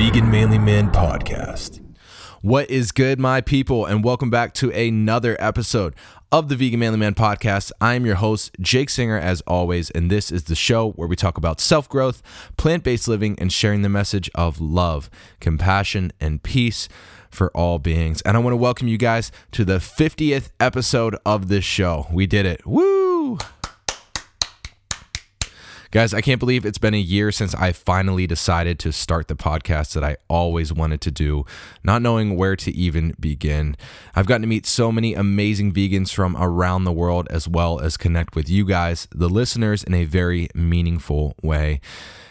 Vegan Manly Man Podcast. What is good, my people, and welcome back to another episode of the Vegan Manly Man Podcast. I am your host, Jake Singer, as always, and this is the show where we talk about self growth, plant based living, and sharing the message of love, compassion, and peace for all beings. And I want to welcome you guys to the 50th episode of this show. We did it. Woo! Guys, I can't believe it's been a year since I finally decided to start the podcast that I always wanted to do, not knowing where to even begin. I've gotten to meet so many amazing vegans from around the world, as well as connect with you guys, the listeners, in a very meaningful way.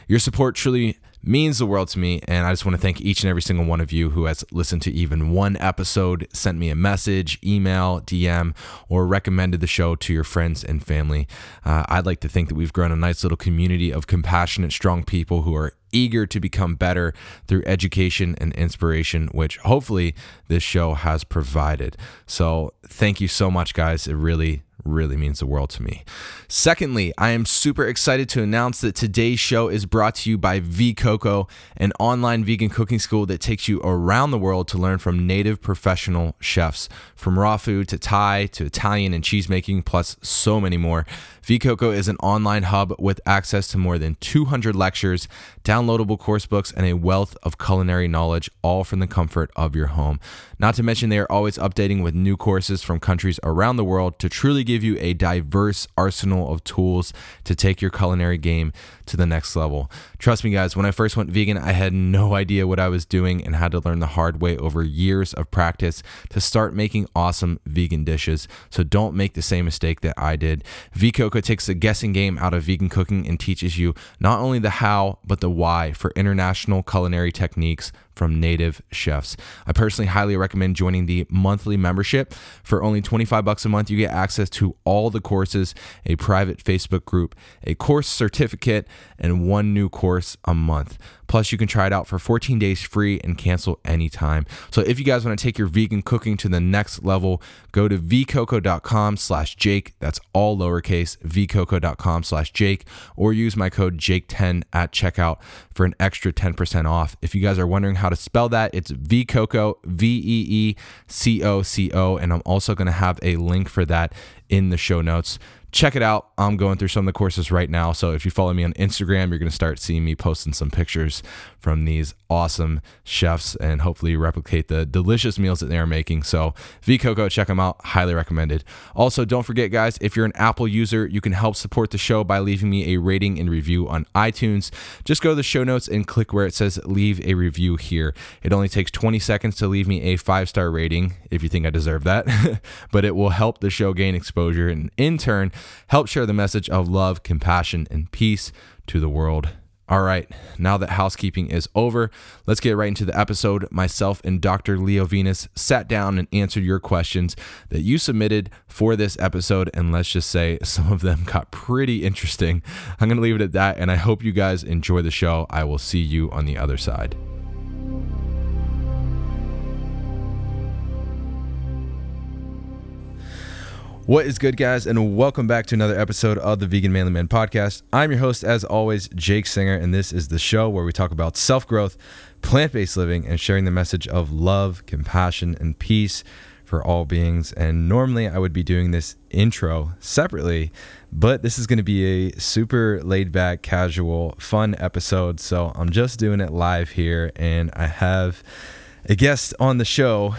Your support truly means the world to me. And I just want to thank each and every single one of you who has listened to even one episode, sent me a message, email, DM, or recommended the show to your friends and family. Uh, I'd like to think that we've grown a nice little community of compassionate, strong people who are eager to become better through education and inspiration, which hopefully this show has provided. So, thank you so much, guys. It really, really means the world to me. Secondly, I am super excited to announce that today's show is brought to you by Veecoco, an online vegan cooking school that takes you around the world to learn from native professional chefs, from raw food to Thai to Italian and cheese making, plus so many more. Veecoco is an online hub with access to more than 200 lectures, downloadable course books, and a wealth of culinary knowledge, all from the comfort of your home. Not to mention, they are always updating with new courses from countries around the world to truly give you a diverse arsenal of tools to take your culinary game to the next level. Trust me, guys, when I first went vegan, I had no idea what I was doing and had to learn the hard way over years of practice to start making awesome vegan dishes. So don't make the same mistake that I did. Veecoco takes the guessing game out of vegan cooking and teaches you not only the how, but the why for international culinary techniques from native chefs. I personally highly recommend joining the monthly membership. For only 25 bucks a month, you get access to all the courses, a private Facebook group, a course certificate, and one new course a month. Plus, you can try it out for 14 days free and cancel anytime. So if you guys want to take your vegan cooking to the next level, go to veecoco.com slash Jake. That's all lowercase, veecoco.com slash Jake, or use my code Jake10 at checkout for an extra 10% off. If you guys are wondering how to spell that, it's veecoco, V-E-E-C-O-C-O, and I'm also going to have a link for that in the show notes check it out. I'm going through some of the courses right now. So if you follow me on Instagram, you're going to start seeing me posting some pictures from these awesome chefs and hopefully replicate the delicious meals that they are making. So Veecoco, check them out. Highly recommended. Also, don't forget, guys, if you're an Apple user, you can help support the show by leaving me a rating and review on iTunes. Just go to the show notes and click where it says leave a review here. It only takes 20 seconds to leave me a five star rating if you think I deserve that, but it will help the show gain exposure and in turn help share the message of love, compassion, and peace to the world. All right, now that housekeeping is over, let's get right into the episode. Myself and Dr. Leo Venus sat down and answered your questions that you submitted for this episode. And let's just say some of them got pretty interesting. I'm going to leave it at that. And I hope you guys enjoy the show. I will see you on the other side. What is good, guys, and welcome back to another episode of the Vegan Manly Man podcast. I'm your host, as always, Jake Singer, and this is the show where we talk about self growth, plant based living, and sharing the message of love, compassion, and peace for all beings. And normally I would be doing this intro separately, but this is going to be a super laid back, casual, fun episode. So I'm just doing it live here, and I have a guest on the show.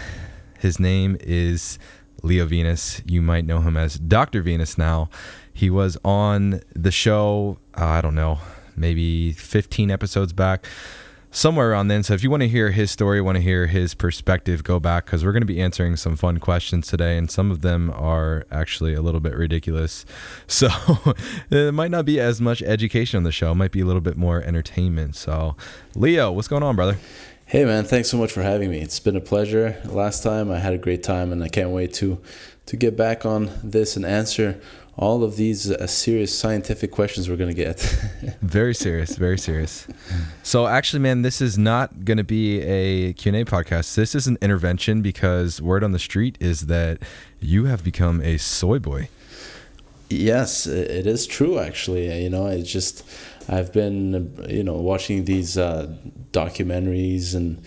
His name is Leo Venus. You might know him as Dr. Venus now. He was on the show, uh, I don't know, maybe 15 episodes back, somewhere around then. So if you want to hear his story, want to hear his perspective, go back because we're going to be answering some fun questions today. And some of them are actually a little bit ridiculous. So it might not be as much education on the show, it might be a little bit more entertainment. So, Leo, what's going on, brother? Hey man, thanks so much for having me. It's been a pleasure. Last time I had a great time, and I can't wait to to get back on this and answer all of these uh, serious scientific questions we're going to get. very serious, very serious. So actually, man, this is not going to be a Q&A podcast. This is an intervention because word on the street is that you have become a soy boy. Yes, it is true. Actually, you know, it's just I've been you know watching these uh, documentaries and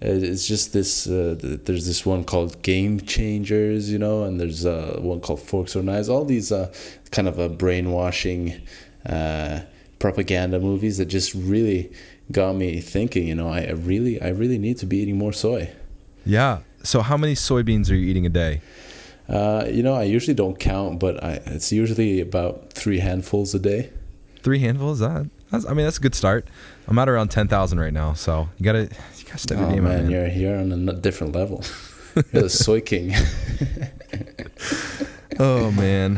it's just this uh, there's this one called game changers you know and there's uh, one called forks over knives all these uh, kind of a brainwashing uh, propaganda movies that just really got me thinking you know I really I really need to be eating more soy. Yeah. So how many soybeans are you eating a day? Uh, you know I usually don't count but I, it's usually about three handfuls a day three handfuls that that's, I mean that's a good start I'm at around 10,000 right now so you gotta you gotta step oh, your game man, man. You're you're on a different level. you're the soy king. oh man.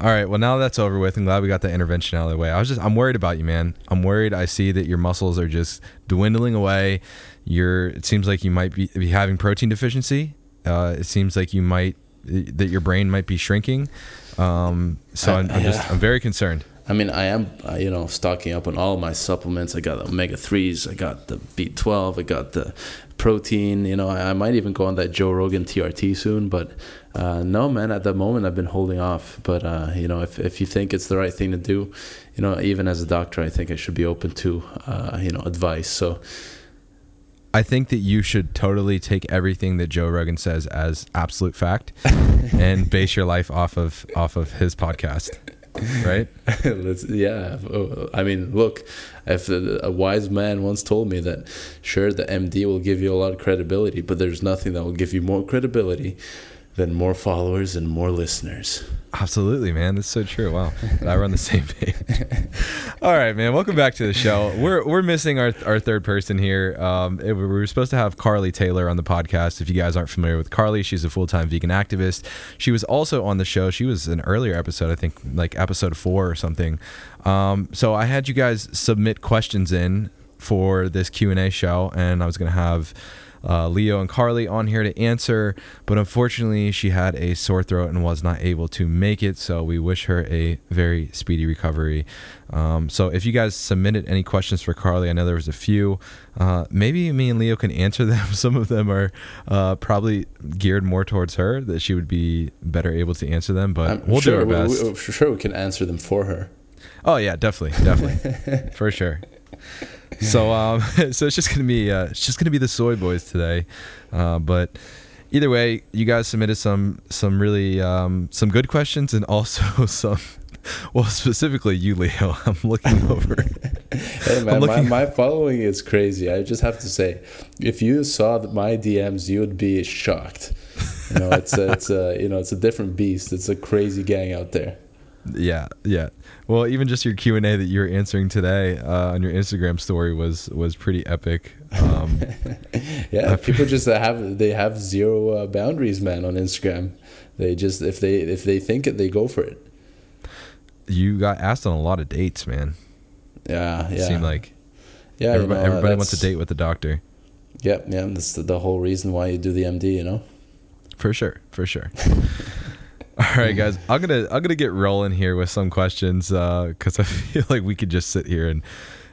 All right. Well, now that's over with. I'm glad we got the intervention out of the way. I was just, I'm worried about you, man. I'm worried. I see that your muscles are just dwindling away. You're, it seems like you might be, be having protein deficiency. Uh, it seems like you might, that your brain might be shrinking. Um, so I'm, I'm yeah. just, I'm very concerned. I mean, I am, you know, stocking up on all my supplements. I got omega 3s, I got the B12, I got the protein. You know, I, I might even go on that Joe Rogan TRT soon. But uh, no, man, at the moment, I've been holding off. But, uh, you know, if, if you think it's the right thing to do, you know, even as a doctor, I think I should be open to, uh, you know, advice. So, I think that you should totally take everything that Joe Rogan says as absolute fact and base your life off of off of his podcast right? yeah. Oh, I mean, look, if a wise man once told me that, sure, the MD will give you a lot of credibility, but there's nothing that will give you more credibility than more followers and more listeners. Absolutely, man. That's so true. Wow, we're on the same page. All right, man. Welcome back to the show. We're we're missing our our third person here. Um, it, we were supposed to have Carly Taylor on the podcast. If you guys aren't familiar with Carly, she's a full time vegan activist. She was also on the show. She was an earlier episode, I think, like episode four or something. Um, so I had you guys submit questions in for this Q and A show, and I was gonna have uh, Leo and Carly on here to answer, but unfortunately, she had a sore throat and was not able to make it. So we wish her a very speedy recovery. Um, so if you guys submitted any questions for Carly, I know there was a few. Uh, maybe me and Leo can answer them. Some of them are uh, probably geared more towards her that she would be better able to answer them. But I'm we'll sure, do our best. We, we, for sure, we can answer them for her. Oh yeah, definitely, definitely, for sure so um, so it's just gonna be uh, it's just gonna be the soy boys today, uh, but either way, you guys submitted some some really um, some good questions and also some. Well, specifically you, Leo. I'm looking over. hey man, looking... My, my following is crazy. I just have to say, if you saw my DMs, you would be shocked. You know, it's a, it's a you know it's a different beast. It's a crazy gang out there. Yeah, yeah. Well, even just your Q and A that you were answering today uh, on your Instagram story was was pretty epic. Um, yeah, people just have they have zero uh, boundaries, man, on Instagram. They just if they if they think it, they go for it. You got asked on a lot of dates, man. Yeah, yeah. It seemed like yeah, everybody, you know, everybody wants a date with the doctor. Yep, yeah, that's the, the whole reason why you do the MD, you know. For sure, for sure. All right, guys. I'm gonna I'm gonna get rolling here with some questions because uh, I feel like we could just sit here and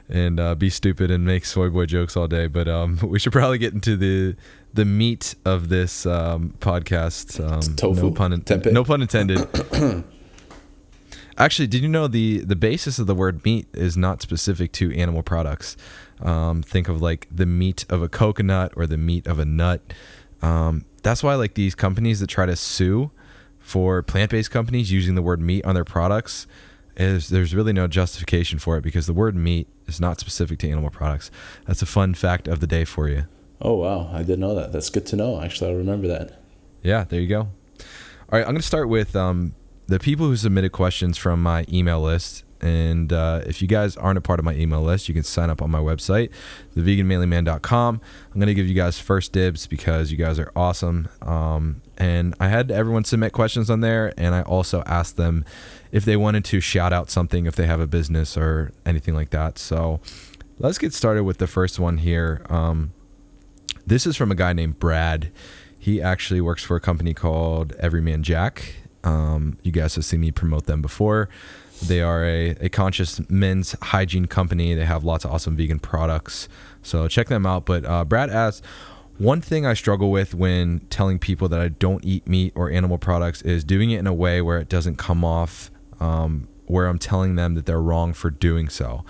and uh, be stupid and make soy boy jokes all day. But um, we should probably get into the the meat of this um, podcast. Um, tofu. No pun, in- no pun intended. Actually, did you know the the basis of the word meat is not specific to animal products? Um, think of like the meat of a coconut or the meat of a nut. Um, that's why like these companies that try to sue for plant-based companies using the word meat on their products is there's really no justification for it because the word meat is not specific to animal products. That's a fun fact of the day for you. Oh wow, I didn't know that. That's good to know. Actually, I'll remember that. Yeah, there you go. All right, I'm going to start with um, the people who submitted questions from my email list. And uh, if you guys aren't a part of my email list, you can sign up on my website, theveganmanlyman.com. I'm going to give you guys first dibs because you guys are awesome. Um, and I had everyone submit questions on there, and I also asked them if they wanted to shout out something if they have a business or anything like that. So let's get started with the first one here. Um, this is from a guy named Brad. He actually works for a company called Every Man Jack. Um, you guys have seen me promote them before. They are a, a conscious men's hygiene company. They have lots of awesome vegan products. So check them out. But uh, Brad asked, one thing I struggle with when telling people that I don't eat meat or animal products is doing it in a way where it doesn't come off um, where I'm telling them that they're wrong for doing so.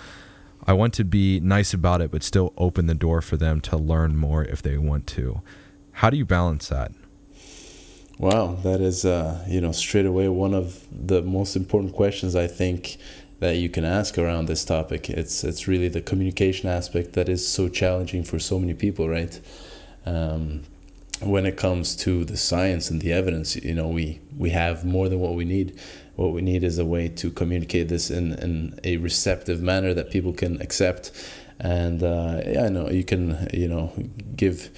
I want to be nice about it, but still open the door for them to learn more if they want to. How do you balance that? Wow, that is, uh, you know, straight away one of the most important questions I think that you can ask around this topic. It's it's really the communication aspect that is so challenging for so many people, right? Um, when it comes to the science and the evidence, you know, we we have more than what we need. What we need is a way to communicate this in, in a receptive manner that people can accept. And uh, yeah, I know you can, you know, give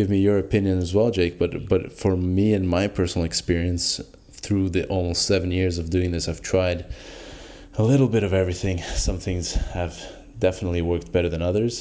give me your opinion as well, Jake. But but for me and my personal experience through the almost seven years of doing this, I've tried a little bit of everything. Some things have definitely worked better than others.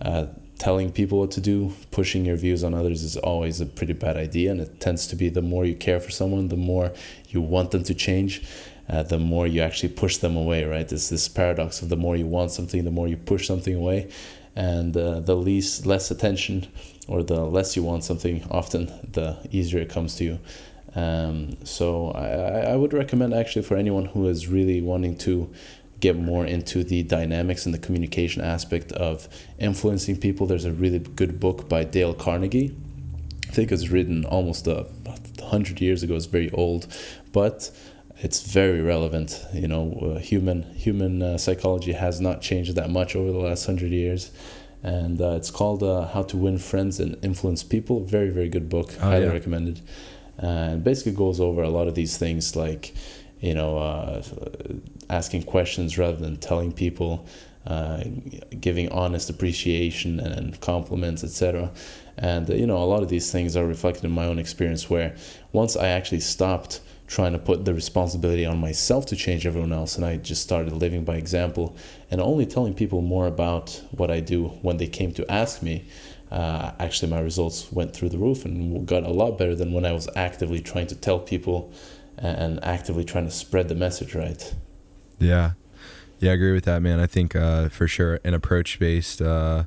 Uh, telling people what to do, pushing your views on others is always a pretty bad idea, and it tends to be the more you care for someone, the more you want them to change. Uh, the more you actually push them away, right? It's this paradox of the more you want something, the more you push something away, and uh, the least less attention or the less you want something, often the easier it comes to you. Um, so I, I would recommend actually for anyone who is really wanting to get more into the dynamics and the communication aspect of influencing people. There's a really good book by Dale Carnegie. I think it's written almost a hundred years ago. It's very old, but it's very relevant. You know, uh, human human uh, psychology has not changed that much over the last hundred years, and uh, it's called uh, "How to Win Friends and Influence People." Very very good book. Oh, Highly yeah. recommended and basically goes over a lot of these things like you know uh, asking questions rather than telling people uh, giving honest appreciation and compliments etc and uh, you know a lot of these things are reflected in my own experience where once i actually stopped trying to put the responsibility on myself to change everyone else and i just started living by example and only telling people more about what i do when they came to ask me uh, actually my results went through the roof and got a lot better than when I was actively trying to tell people and actively trying to spread the message right. Yeah. Yeah, I agree with that, man. I think uh, for sure an approach based uh,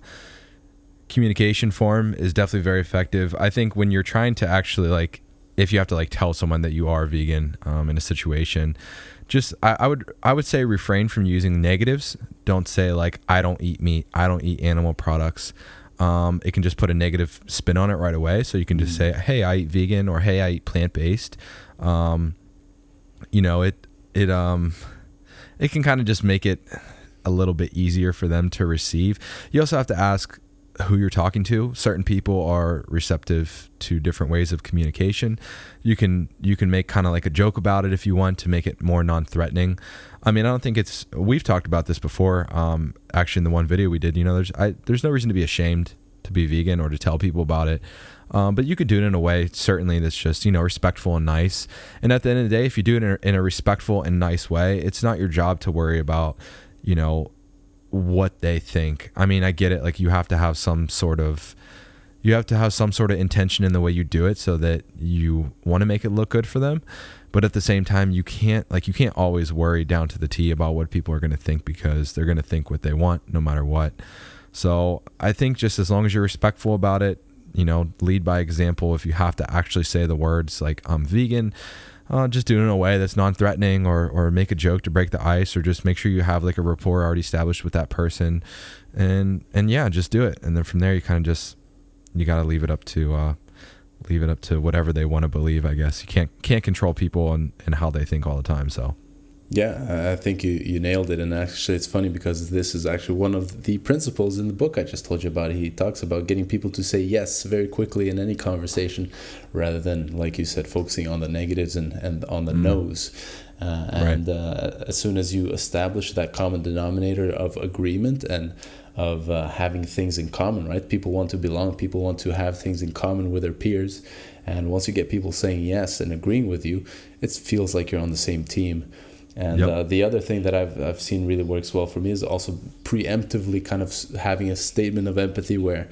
communication form is definitely very effective. I think when you're trying to actually like, if you have to like tell someone that you are vegan um, in a situation, just I, I would I would say refrain from using negatives. Don't say like I don't eat meat, I don't eat animal products um, it can just put a negative spin on it right away. So you can just mm. say, "Hey, I eat vegan," or "Hey, I eat plant based." Um, you know, it it um, it can kind of just make it a little bit easier for them to receive. You also have to ask who you're talking to. Certain people are receptive to different ways of communication. You can you can make kind of like a joke about it if you want to make it more non-threatening. I mean, I don't think it's. We've talked about this before. Um, actually, in the one video we did, you know, there's I, there's no reason to be ashamed to be vegan or to tell people about it. Um, but you could do it in a way certainly that's just you know respectful and nice. And at the end of the day, if you do it in a, in a respectful and nice way, it's not your job to worry about you know what they think. I mean, I get it. Like you have to have some sort of you have to have some sort of intention in the way you do it so that you want to make it look good for them. But at the same time, you can't like you can't always worry down to the T about what people are going to think because they're going to think what they want no matter what. So, I think just as long as you're respectful about it, you know, lead by example. If you have to actually say the words like I'm vegan, uh, just do it in a way that's non-threatening or, or make a joke to break the ice or just make sure you have like a rapport already established with that person. And and yeah just do it. And then from there you kind of just you got to leave it up to uh, leave it up to whatever they want to believe i guess. You can't can't control people and, and how they think all the time so yeah, I think you, you nailed it. And actually, it's funny because this is actually one of the principles in the book I just told you about. He talks about getting people to say yes very quickly in any conversation rather than, like you said, focusing on the negatives and, and on the mm. no's. Uh, and right. uh, as soon as you establish that common denominator of agreement and of uh, having things in common, right? People want to belong, people want to have things in common with their peers. And once you get people saying yes and agreeing with you, it feels like you're on the same team. And yep. uh, the other thing that I've, I've seen really works well for me is also preemptively kind of having a statement of empathy where,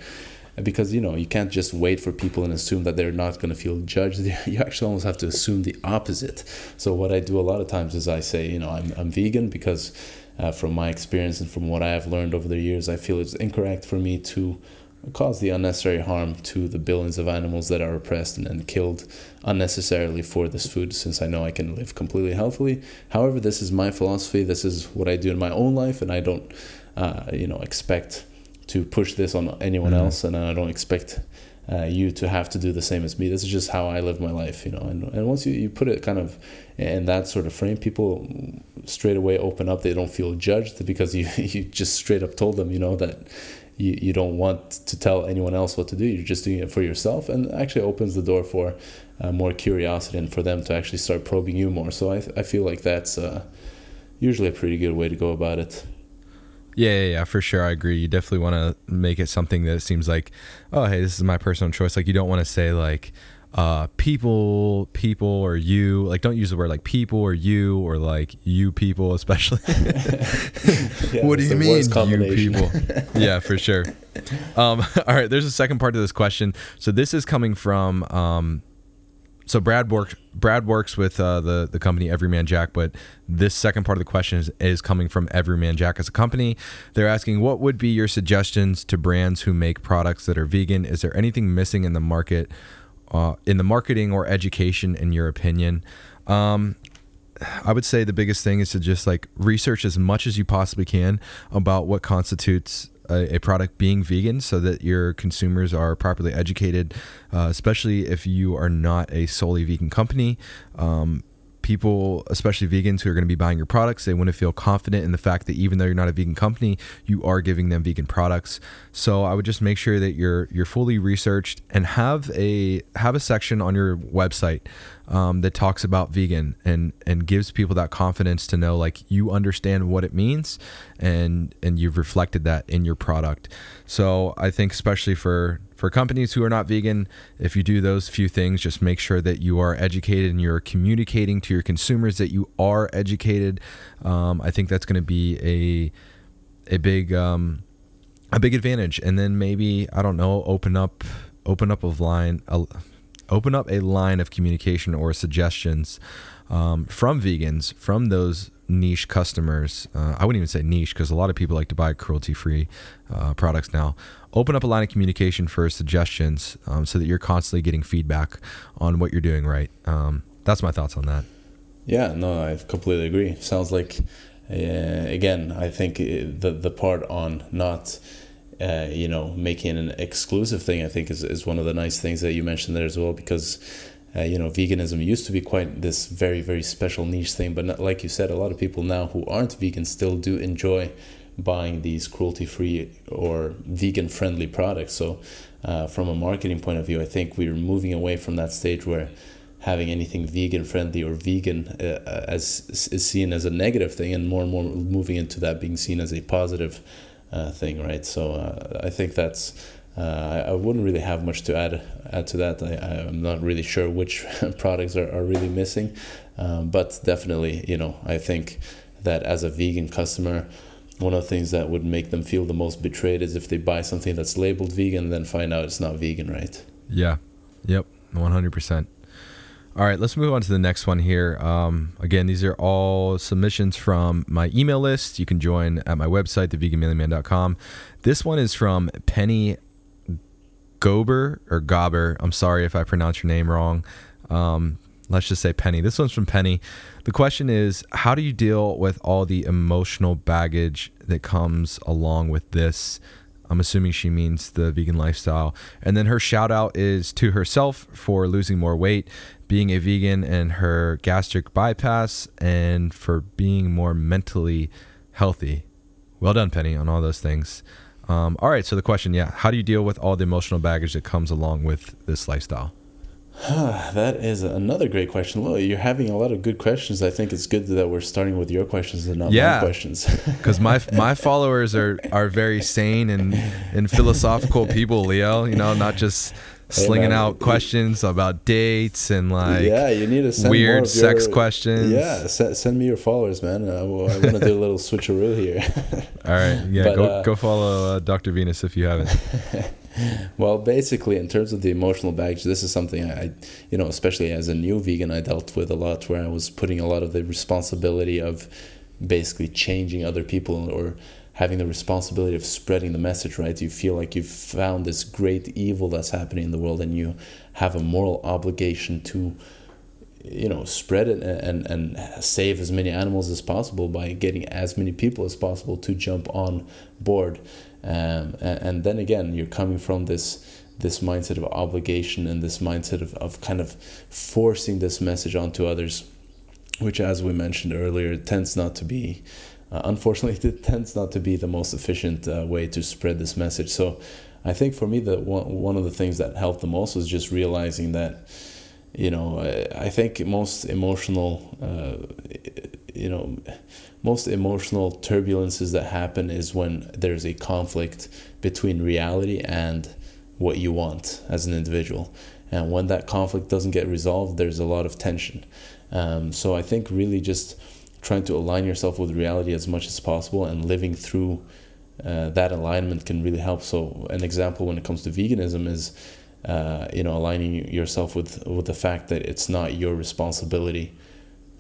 because you know you can't just wait for people and assume that they're not going to feel judged. You actually almost have to assume the opposite. So what I do a lot of times is I say, you know, I'm I'm vegan because, uh, from my experience and from what I have learned over the years, I feel it's incorrect for me to cause the unnecessary harm to the billions of animals that are oppressed and, and killed unnecessarily for this food since I know I can live completely healthily. However, this is my philosophy. This is what I do in my own life, and I don't, uh, you know, expect to push this on anyone mm-hmm. else, and I don't expect uh, you to have to do the same as me. This is just how I live my life, you know. And, and once you, you put it kind of in that sort of frame, people straight away open up. They don't feel judged because you, you just straight up told them, you know, that you, you don't want to tell anyone else what to do. You're just doing it for yourself. And actually opens the door for uh, more curiosity and for them to actually start probing you more. So I, I feel like that's uh, usually a pretty good way to go about it. Yeah, yeah, yeah, for sure. I agree. You definitely want to make it something that it seems like, oh, hey, this is my personal choice. Like, you don't want to say, like, uh, people, people, or you. Like, don't use the word like people or you or like you people, especially. yeah, what do you mean, you people? yeah, for sure. Um, all right, there's a second part to this question. So, this is coming from um, so Brad works Brad works with uh, the the company Every Man Jack, but this second part of the question is, is coming from Every Man Jack as a company. They're asking what would be your suggestions to brands who make products that are vegan? Is there anything missing in the market, uh, in the marketing or education, in your opinion? Um, I would say the biggest thing is to just like research as much as you possibly can about what constitutes a, product being vegan so that your consumers are properly educated, uh, especially if you are not a solely vegan company. Um, people, especially vegans who are going to be buying your products, they want to feel confident in the fact that even though you're not a vegan company, you are giving them vegan products. So I would just make sure that you're you're fully researched and have a have a section on your website um, that talks about vegan and and gives people that confidence to know like you understand what it means and and you've reflected that in your product. So I think especially for for companies who are not vegan, if you do those few things, just make sure that you are educated and you're communicating to your consumers that you are educated. Um, I think that's going to be a a big um, a big advantage. And then maybe I don't know, open up open up a line, open up a line of communication or suggestions um, from vegans, from those niche customers. Uh, I wouldn't even say niche because a lot of people like to buy cruelty free uh, products now. Open up a line of communication for suggestions um, so that you're constantly getting feedback on what you're doing right. Um, that's my thoughts on that. Yeah, no, I completely agree. Sounds like, uh, again, I think uh, the the part on not. Uh, you know, making an exclusive thing, I think is, is one of the nice things that you mentioned there as well, because uh, you know, veganism used to be quite this very, very special niche thing. But not, like you said, a lot of people now who aren't vegan still do enjoy buying these cruelty free or vegan friendly products. So, uh, from a marketing point of view, I think we're moving away from that stage where having anything vegan friendly or vegan uh, uh as is seen as a negative thing, and more and more moving into that being seen as a positive uh, thing, right? So, uh, I think that's uh, I, wouldn't really have much to add add to that. I, I'm not really sure which products are, are really missing, um, but definitely, you know, I think that as a vegan customer, one of the things that would make them feel the most betrayed is if they buy something that's labeled vegan and then find out it's not vegan, right? Yeah. Yep. 100%. All right, let's move on to the next one here. Um, again, these are all submissions from my email list. You can join at my website, theveganmanlyman.com. This one is from Penny Gober or Gober. I'm sorry if I pronounce your name wrong. Um, let's just say Penny. This one's from Penny. The question is How do you deal with all the emotional baggage that comes along with this? I'm assuming she means the vegan lifestyle. And then her shout out is to herself for losing more weight, being a vegan, and her gastric bypass, and for being more mentally healthy. Well done, Penny, on all those things. Um, all right, so the question, yeah, how do you deal with all the emotional baggage that comes along with this lifestyle? that is another great question. Well, you're having a lot of good questions. I think it's good that we're starting with your questions and not yeah, my questions. Because my my followers are are very sane and and philosophical people, Leo. You know, not just slinging out questions about dates and like yeah, you need to send weird sex questions. Yeah, send, send me your followers, man. I, I want to do a little switcheroo here. All right, yeah, but, go uh, go follow uh, Dr. Venus if you haven't. well, basically, in terms of the emotional baggage, this is something I, you know, especially as a new vegan, I dealt with a lot, where I was putting a lot of the responsibility of basically changing other people or having the responsibility of spreading the message, right? You feel like you've found this great evil that's happening in the world and you have a moral obligation to you know spread it and and save as many animals as possible by getting as many people as possible to jump on board um, and, then again you're coming from this this mindset of obligation and this mindset of, of kind of forcing this message onto others which as we mentioned earlier tends not to be uh, unfortunately it tends not to be the most efficient uh, way to spread this message so i think for me the one, one of the things that helped the most was just realizing that you know, I, I think most emotional, uh, you know, most emotional turbulences that happen is when there's a conflict between reality and what you want as an individual. And when that conflict doesn't get resolved, there's a lot of tension. Um, so I think really just trying to align yourself with reality as much as possible and living through uh, that alignment can really help. So an example when it comes to veganism is uh, you know, aligning yourself with with the fact that it's not your responsibility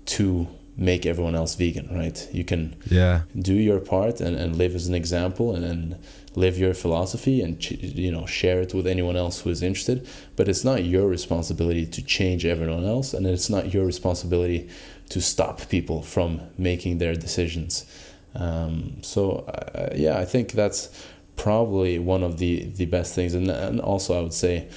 to make everyone else vegan, right? You can yeah do your part and, and live as an example and then live your philosophy and you know share it with anyone else who is interested. But it's not your responsibility to change everyone else, and it's not your responsibility to stop people from making their decisions. Um, so uh, yeah, I think that's probably one of the the best things and and also I would say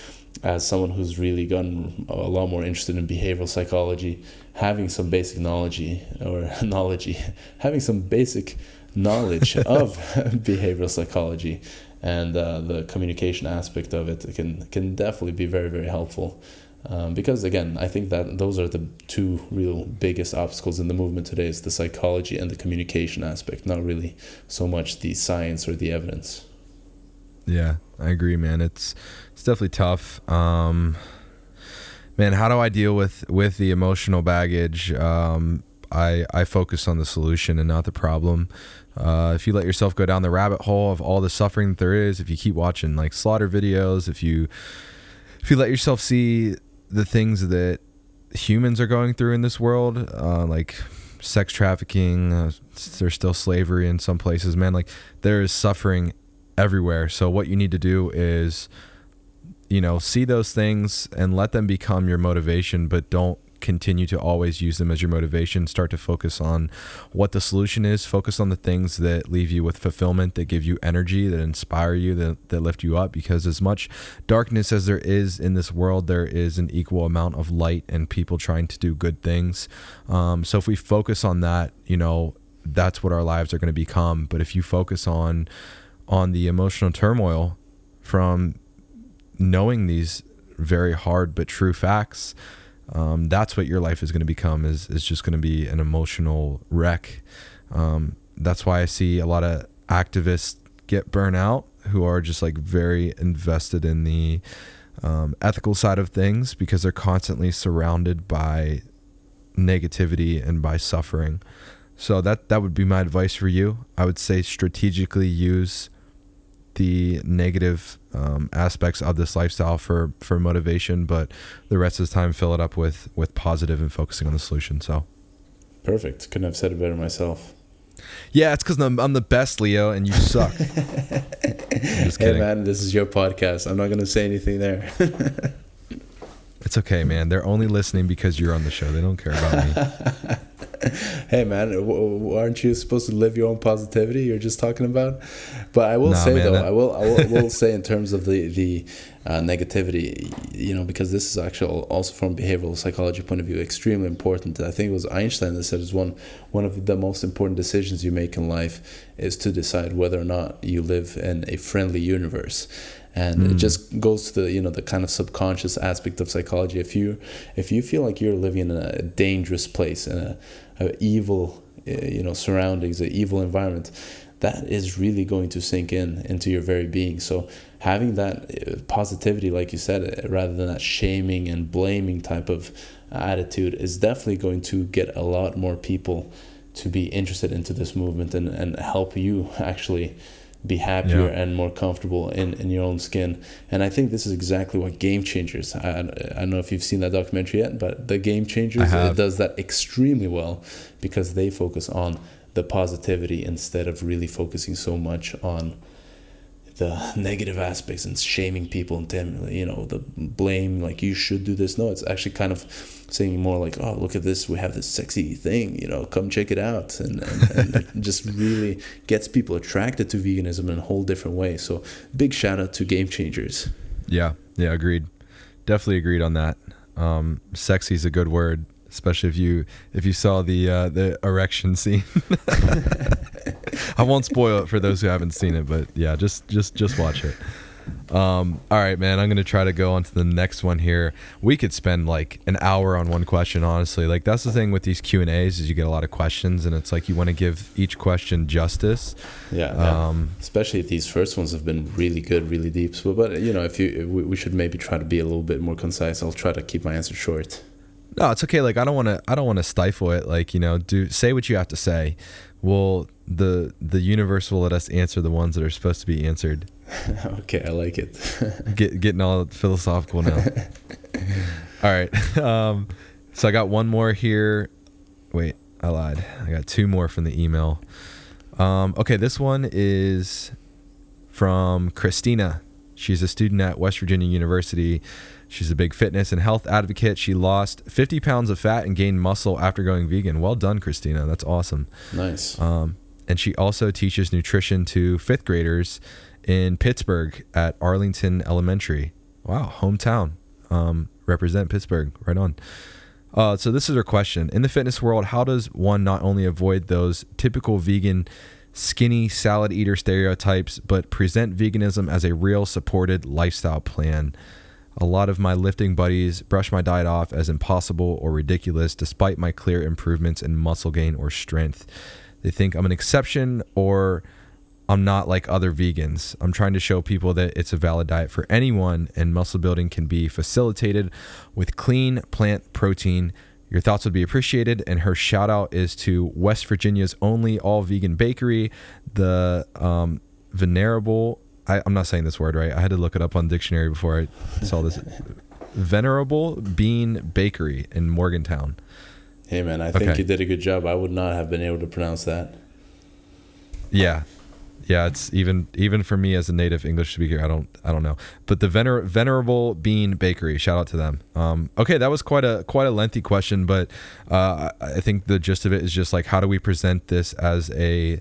as someone who's really gotten a lot more interested in behavioral psychology having some basic knowledge or knowledge having some basic knowledge of behavioral psychology and uh, the communication aspect of it can can definitely be very very helpful um, because again i think that those are the two real biggest obstacles in the movement today is the psychology and the communication aspect not really so much the science or the evidence yeah, I agree, man. It's it's definitely tough. Um, man, how do I deal with with the emotional baggage? Um, I I focus on the solution and not the problem. Uh, if you let yourself go down the rabbit hole of all the suffering that there is, if you keep watching like slaughter videos, if you if you let yourself see the things that humans are going through in this world, uh, like sex trafficking, uh, there's still slavery in some places, man. Like there is suffering everywhere. So what you need to do is you know, see those things and let them become your motivation, but don't continue to always use them as your motivation. Start to focus on what the solution is. Focus on the things that leave you with fulfillment, that give you energy, that inspire you, that, that lift you up. Because as much darkness as there is in this world, there is an equal amount of light and people trying to do good things. Um, so if we focus on that, you know, that's what our lives are going to become. But if you focus on on the emotional turmoil from knowing these very hard but true facts um, that's what your life is going to become is, is just going to be an emotional wreck. Um, that's why i see a lot of activists get burnt out who are just like very invested in the um, ethical side of things because they're constantly surrounded by negativity and by suffering. So that that would be my advice for you. I would say strategically use the negative um, aspects of this lifestyle for for motivation, but the rest of the time fill it up with with positive and focusing on the solution. So perfect. Couldn't have said it better myself. Yeah, it's because I'm, I'm, the best, Leo, and you suck. hey man, this is your podcast. I'm not gonna say anything there. it's okay, man. They're only listening because you're on the show. They don't care about me. hey man, aren't you supposed to live your own positivity? You're just talking about. But I will nah, say man, though, that... I will I will, will say in terms of the the uh, negativity, you know, because this is actually also from behavioral psychology point of view extremely important. I think it was Einstein that said it's one one of the most important decisions you make in life is to decide whether or not you live in a friendly universe and mm. it hmm. just goes to the you know the kind of subconscious aspect of psychology if you if you feel like you're living in a dangerous place in a, a evil eh, you know surroundings an evil environment that is really going to sink in into your very being so having that eh, positivity like you said eh, rather than that shaming and blaming type of attitude is definitely going to get a lot more people to be interested into this movement and, and help you actually be happier yeah. and more comfortable in, in your own skin. And I think this is exactly what Game Changers. I, I don't know if you've seen that documentary yet, but the Game Changers it does that extremely well because they focus on the positivity instead of really focusing so much on the negative aspects and shaming people and you know the blame like you should do this no it's actually kind of saying more like oh look at this we have this sexy thing you know come check it out. And, and, and just really gets people attracted to veganism in a whole different way. So big shout out to game changers. Yeah yeah agreed. Definitely agreed on that. Um, sexy is a good word especially if you if you saw the uh, the erection scene. I won't spoil it for those who haven't seen it, but yeah, just just just watch it. Um, all right, man. I'm gonna try to go on to the next one here. We could spend like an hour on one question, honestly. Like that's the thing with these Q and A's is you get a lot of questions, and it's like you want to give each question justice. Yeah, um, especially if these first ones have been really good, really deep. So, but you know, if you, we, we should maybe try to be a little bit more concise. I'll try to keep my answer short. No, it's okay. Like I don't want to. I don't want to stifle it. Like you know, do say what you have to say. Well, the the universe will let us answer the ones that are supposed to be answered. okay, I like it. Get getting all philosophical now. all right. Um, so I got one more here. Wait, I lied. I got two more from the email. Um, okay, this one is from Christina. She's a student at West Virginia University. She's a big fitness and health advocate. She lost 50 pounds of fat and gained muscle after going vegan. Well done, Christina. That's awesome. Nice. Um, and she also teaches nutrition to fifth graders in Pittsburgh at Arlington Elementary. Wow, hometown. Um, represent Pittsburgh. Right on. Uh, so this is her question: In the fitness world, how does one not only avoid those typical vegan, skinny salad eater stereotypes, but present veganism as a real supported lifestyle plan? A lot of my lifting buddies brush my diet off as impossible or ridiculous despite my clear improvements in muscle gain or strength. They think I'm an exception or I'm not like other vegans. I'm trying to show people that it's a valid diet for anyone and muscle building can be facilitated with clean plant protein. Your thoughts would be appreciated. And her shout out is to West Virginia's only all vegan bakery, the um, Venerable I, am not saying this word right. I had to look it up on dictionary before I saw this. Venerable Bean Bakery in Morgantown. Hey man, I think okay. you did a good job. I would not have been able to pronounce that. Yeah, yeah. It's even even for me as a native English speaker, I don't I don't know. But the vener- Venerable Bean Bakery, shout out to them. Um, okay, that was quite a quite a lengthy question, but uh, I think the gist of it is just like how do we present this as a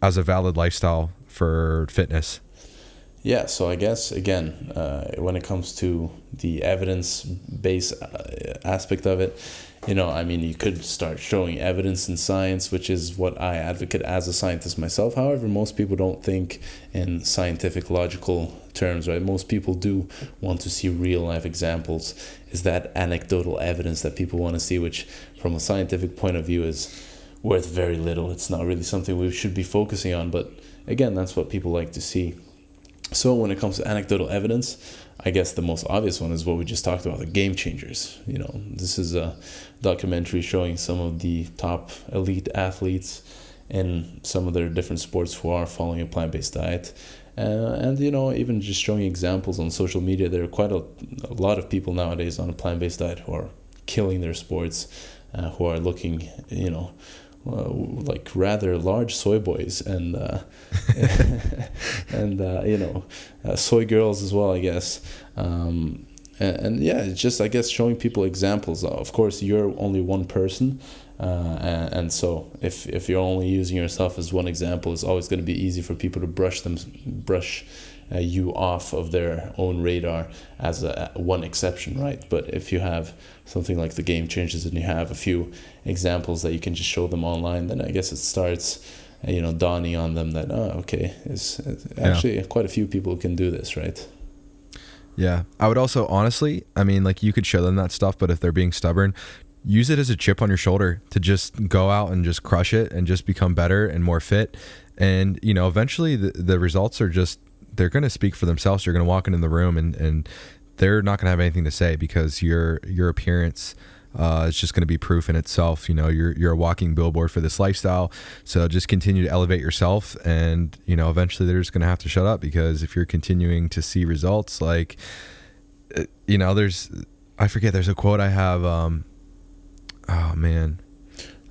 as a valid lifestyle for fitness? Yeah, so I guess again, uh, when it comes to the evidence based uh, aspect of it, you know, I mean, you could start showing evidence in science, which is what I advocate as a scientist myself. However, most people don't think in scientific, logical terms, right? Most people do want to see real life examples. Is that anecdotal evidence that people want to see, which from a scientific point of view is worth very little. It's not really something we should be focusing on, but again, that's what people like to see. So when it comes to anecdotal evidence, I guess the most obvious one is what we just talked about, the game changers. You know, this is a documentary showing some of the top elite athletes in some of their different sports who are following a plant-based diet. Uh, and you know even just showing examples on social media there are quite a, a lot of people nowadays on a plant-based diet who are killing their sports uh, who are looking you know uh, like rather large soy boys and uh, and uh, you know uh, soy girls as well I guess. Um, and, and, yeah it's just I guess showing people examples. Of course you're only one person uh, and, and, so if if you're only using yourself as one example it's always going to be easy for people to brush them brush uh, you off of their own radar as a, one exception, right? But if you have something like the game changers and you have a few examples that you can just show them online, then I guess it starts, uh, you know, dawning on them that oh, okay, it's, it's actually yeah. quite a few people can do this, right? Yeah, I would also honestly, I mean, like you could show them that stuff, but if they're being stubborn, use it as a chip on your shoulder to just go out and just crush it and just become better and more fit. And you know, eventually the, the results are just they're going to speak for themselves. You're going to walk into the room and, and they're not going to have anything to say because your your appearance uh, is just going to be proof in itself. You know, you're you're a walking billboard for this lifestyle. So just continue to elevate yourself, and you know, eventually they're just going to have to shut up because if you're continuing to see results, like, uh, you know, there's I forget. There's a quote I have. Um, oh man.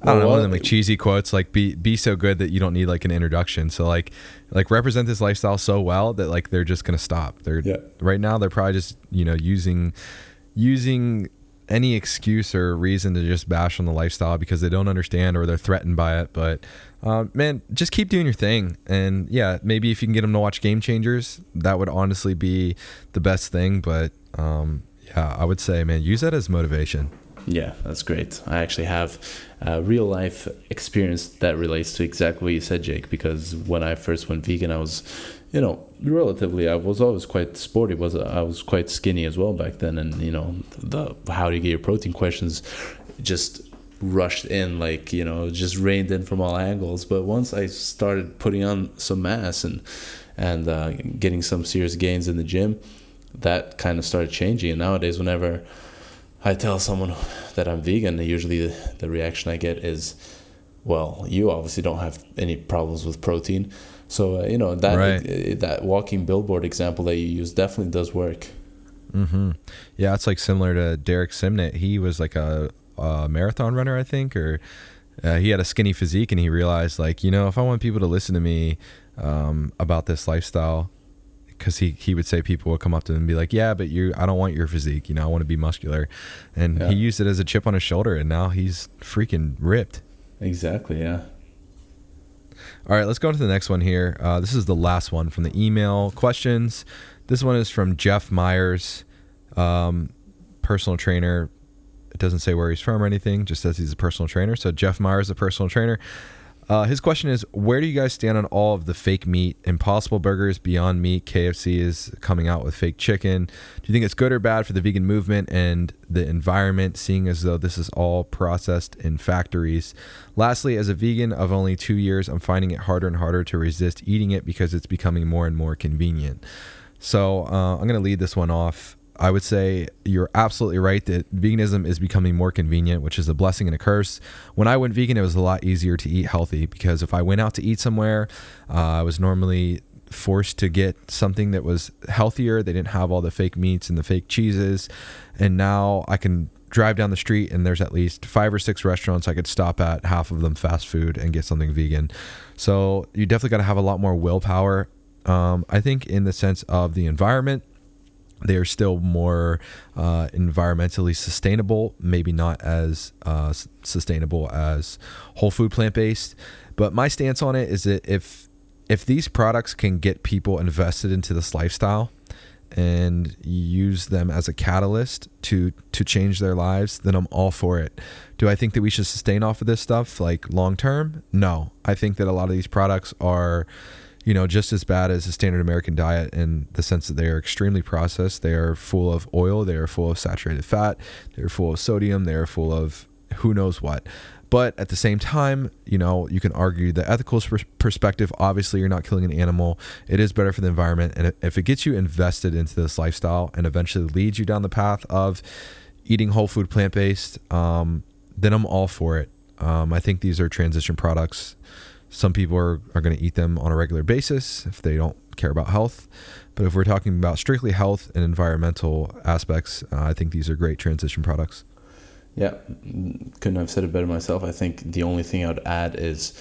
I don't know, one of them like cheesy quotes like be be so good that you don't need like an introduction. So like like represent this lifestyle so well that like they're just gonna stop. They're Yeah. right now they're probably just, you know, using using any excuse or reason to just bash on the lifestyle because they don't understand or they're threatened by it. But um, man, just keep doing your thing. And yeah, maybe if you can get them to watch Game Changers, that would honestly be the best thing. But um, yeah, I would say, man, use that as motivation. Yeah, that's great. I actually have a real life experience that relates to exactly what you said, Jake. Because when I first went vegan, I was, you know, relatively. I was always quite sporty. Was I was quite skinny as well back then, and you know, the how do you get your protein questions just rushed in like you know just rained in from all angles but once i started putting on some mass and and uh, getting some serious gains in the gym that kind of started changing and nowadays whenever I tell someone that I'm vegan, usually the, the reaction I get is, "Well, you obviously don't have any problems with protein." So uh, you know that Right. that walking billboard example that you use definitely does work. hmm Yeah, it's like similar to Derek Simnett. He was like a, a marathon runner, I think, or uh, he had a skinny physique, and he realized, like, you know, if I want people to listen to me um, about this lifestyle, because he he would say people would come up to him and be like, "Yeah, but you, I don't want your physique. You know, I want to be muscular," and Yeah. he used it as a chip on his shoulder, and now he's freaking ripped. Exactly. Yeah. All right, let's go on to the next one here. Uh, this is the last one from the email questions. This one is from Jeff Myers, um, personal trainer. It doesn't say where he's from or anything, just says he's a personal trainer. So, Jeff Myers, a personal trainer. Uh, his question is Where do you guys stand on all of the fake meat? Impossible Burgers, Beyond Meat, KFC is coming out with fake chicken. Do you think it's good or bad for the vegan movement and the environment, seeing as though this is all processed in factories? Lastly, as a vegan of only two years, I'm finding it harder and harder to resist eating it because it's becoming more and more convenient. So uh, I'm going to lead this one off. I would say you're absolutely right that veganism is becoming more convenient, which is a blessing and a curse. When I went vegan, it was a lot easier to eat healthy because if I went out to eat somewhere, uh, I was normally forced to get something that was healthier. They didn't have all the fake meats and the fake cheeses. And now I can drive down the street and there's at least five or six restaurants I could stop at, half of them fast food, and get something vegan. So you definitely got to have a lot more willpower. Um, I think in the sense of the environment, they are still more uh, environmentally sustainable, maybe not as uh, sustainable as whole food plant based. But my stance on it is that if if these products can get people invested into this lifestyle and use them as a catalyst to to change their lives, then I'm all for it. Do I think that we should sustain off of this stuff like long term? No. I think that a lot of these products are you know, just as bad as a standard American diet in the sense that they are extremely processed. They are full of oil, they are full of saturated fat, they're full of sodium, they are full of who knows what. But at the same time, you know, you can argue the ethical perspective. Obviously, you're not killing an animal. It is better for the environment. And if it gets you invested into this lifestyle and eventually leads you down the path of eating whole food, plant based, um, then I'm all for it. Um, I think these are transition products. Some people are, are going to eat them on a regular basis if they don't care about health. But if we're talking about strictly health and environmental aspects, uh, I think these are great transition products. Yeah, mm, couldn't have said it better myself. I think the only thing I would add is,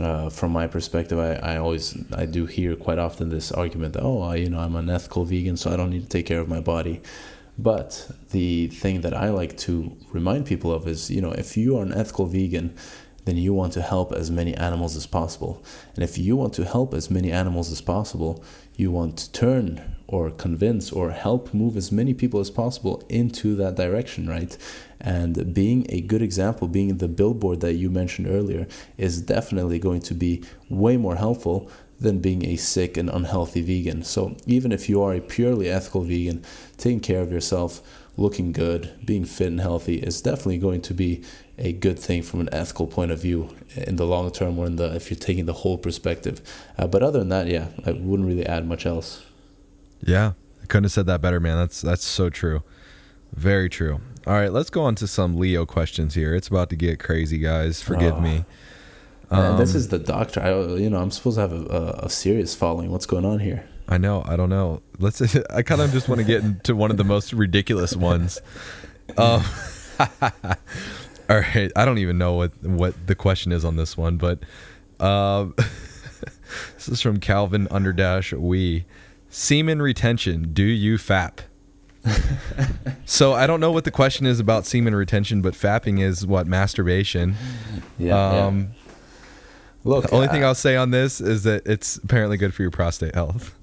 uh, from my perspective, I, I always I do hear quite often this argument that oh I, you know I'm an ethical vegan so I don't need to take care of my body, but the thing that I like to remind people of is you know if you are an ethical vegan, then you want to help as many animals as possible, and if you want to help as many animals as possible, you want to turn or convince or help move as many people as possible into that direction, right? And being a good example, being the billboard that you mentioned earlier, is definitely going to be way more helpful than being a sick and unhealthy vegan. So even if you are a purely ethical vegan, taking care of yourself, looking good, being fit and healthy is definitely going to be a good thing from an ethical point of view in the long term or in the if you're taking the whole perspective. Uh, but other than that, yeah, I wouldn't really add much else. Yeah, I couldn't have said that better, man. That's that's so true. Very true. All right, let's go on to some Leo questions here. It's about to get crazy, guys. Forgive Oh. me. and this Um, is the doctor. I, you know, I'm supposed to have a, a, a serious following. What's going on here? I know. I don't know. Let's. I kind of just want to get into one of the most ridiculous ones. Um, All right, I don't even know what what the question is on this one, but um, this is from Calvin Underdash We semen retention. Do you fap? so I don't know what the question is about semen retention, but fapping is what masturbation. Yeah. Um, yeah. Look, the only uh, thing I'll say on this is that it's apparently good for your prostate health.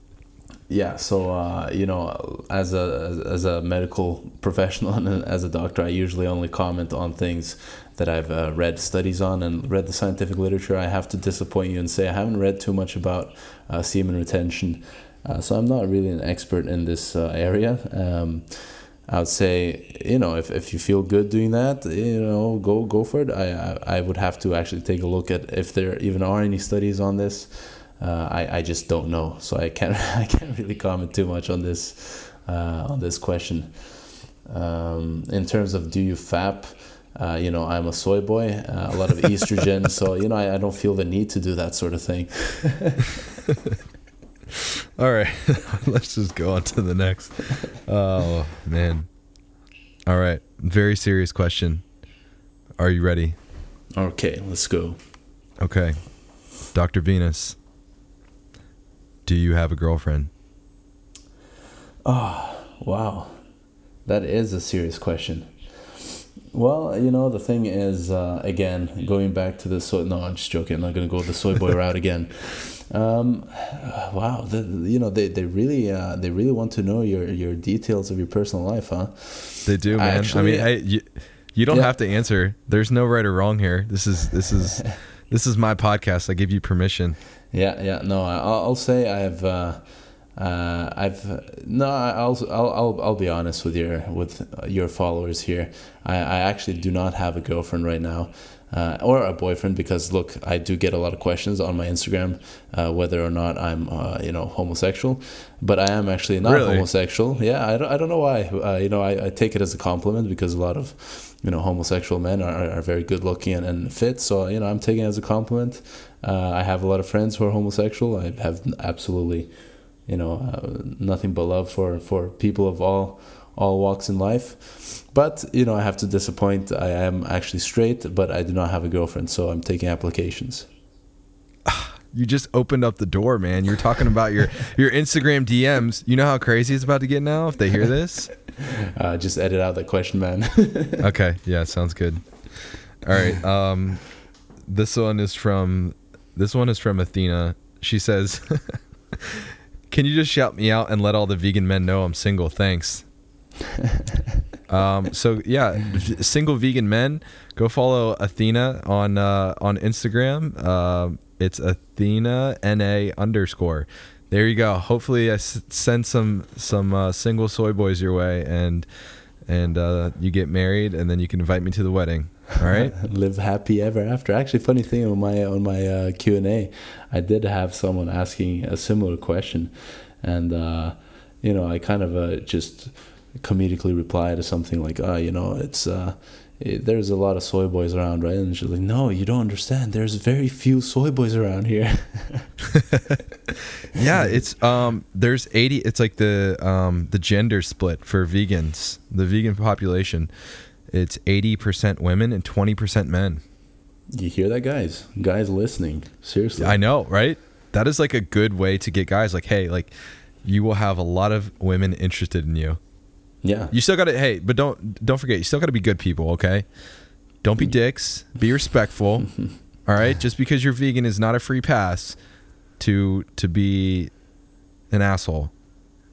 Yeah, so uh, you know, as a as a medical professional and as a doctor, I usually only comment on things that I've uh, read studies on and read the scientific literature. I have to disappoint you and say I haven't read too much about uh, semen retention, uh, so I'm not really an expert in this uh, area. Um, I would say, you know, if, if you feel good doing that, you know, go go for it. I, I I would have to actually take a look at if there even are any studies on this uh, I, I just don't know. So I can't I can't really comment too much on this uh, on this question. Um, in terms of do you fap, uh, you know I'm a soy boy, uh, a lot of estrogen, so you know I, I don't feel the need to do that sort of thing. All right, let's just go on to the next. Oh man. All right, very serious question. Are you ready? Okay, let's go. Okay, Dr. Venus. Do you have a girlfriend? Oh, wow. That is a serious question. Well, you know, the thing is, uh, again, going back to the soy. No, I'm just joking. I'm not going to go the soy boy route again. Um, wow, the, you know, they, they really uh, they really want to know your, your details of your personal life, huh? They do, man. Actually, I mean, hey, you, you don't Yeah. have to answer. There's no right or wrong here. This is this is this is my podcast. I give you permission. Yeah, yeah. No, I- I'll, I'll say I've, uh, uh, I've no. I'll, I'll, I'll, I'll be honest with your with your followers here. I, I actually do not have a girlfriend right now, uh, or a boyfriend because look, I do get a lot of questions on my Instagram uh, whether or not I'm, uh, you know, homosexual. But I am actually not Really? homosexual. Yeah, I don't, I don't know why. Uh, you know, I, I take it as a compliment because a lot of, you know, homosexual men are, are very good looking and, and fit. So you know, I'm taking it as a compliment. Uh, I have a lot of friends who are homosexual. I have absolutely, you know, uh, nothing but love for for people of all all walks in life. But you know, I have to disappoint. I am actually straight, but I do not have a girlfriend, so I'm taking applications. You just opened up the door, man. You're talking about your your Instagram DMs. You know how crazy it's about to get now if they hear this. Uh, just edit out that question, man. Okay, yeah, sounds good. All right, um, this one is from this one is from Athena. She says, "Can you just shout me out and let all the vegan men know I'm single? Thanks." um, so yeah, v- single vegan men, go follow Athena on uh, on Instagram. Uh, it's Athena na underscore. There you go. Hopefully, I s- send some some uh, single soy boys your way, and and uh, you get married, and then you can invite me to the wedding. All right. Live happy ever after. Actually, funny thing on my on my uh, Q and A, I did have someone asking a similar question, and uh, you know, I kind of uh, just comedically replied to something like, "Ah, you know, it's uh, it, there's a lot of soy boys around, right?" And she's like, "No, you don't understand. There's very few soy boys around here." yeah, it's um there's 80 it's like the um the gender split for vegans. The vegan population. It's 80% women and 20% men. you hear that, guys? Guys listening, seriously. I know, right? That is like a good way to get guys like, "Hey, like you will have a lot of women interested in you." yeah, You still got to hey, but don't don't forget, you still got to be good people, okay? Don't be mm. dicks. Be respectful. all right? Just because you're vegan is not a free pass to to be an asshole.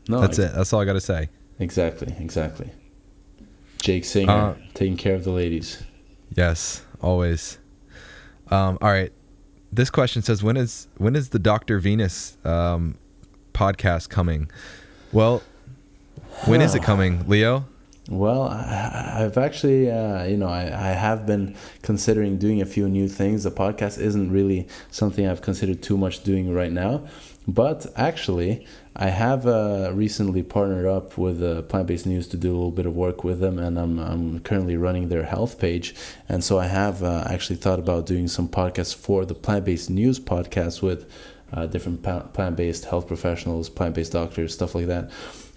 no, That's ex- it. That's all I got to say. Exactly, exactly. Jake Singer Uh, taking care of the ladies. Yes, always. Um, all right. This question says when is when is the Dr. Venus um, podcast coming? Well, when is it coming, Leo? Well, I, I've actually, uh, you know, I, I have been considering doing a few new things. The podcast isn't really something I've considered too much doing right now. But actually, I have uh, recently partnered up with uh, Plant Based News to do a little bit of work with them, and I'm, I'm currently running their health page. And so I have uh, actually thought about doing some podcasts for the Plant Based News podcast with uh, different plant based health professionals, plant based doctors, stuff like that.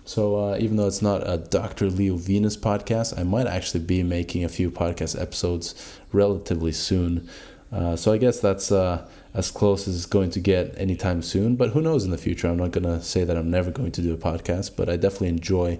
So uh, even though it's not a Dr. Leo Venus podcast, I might actually be making a few podcast episodes relatively soon. Uh, so I guess that's as close as it's going to get anytime soon. But who knows in the future? I'm not going to say that I'm never going to do a podcast, but I definitely enjoy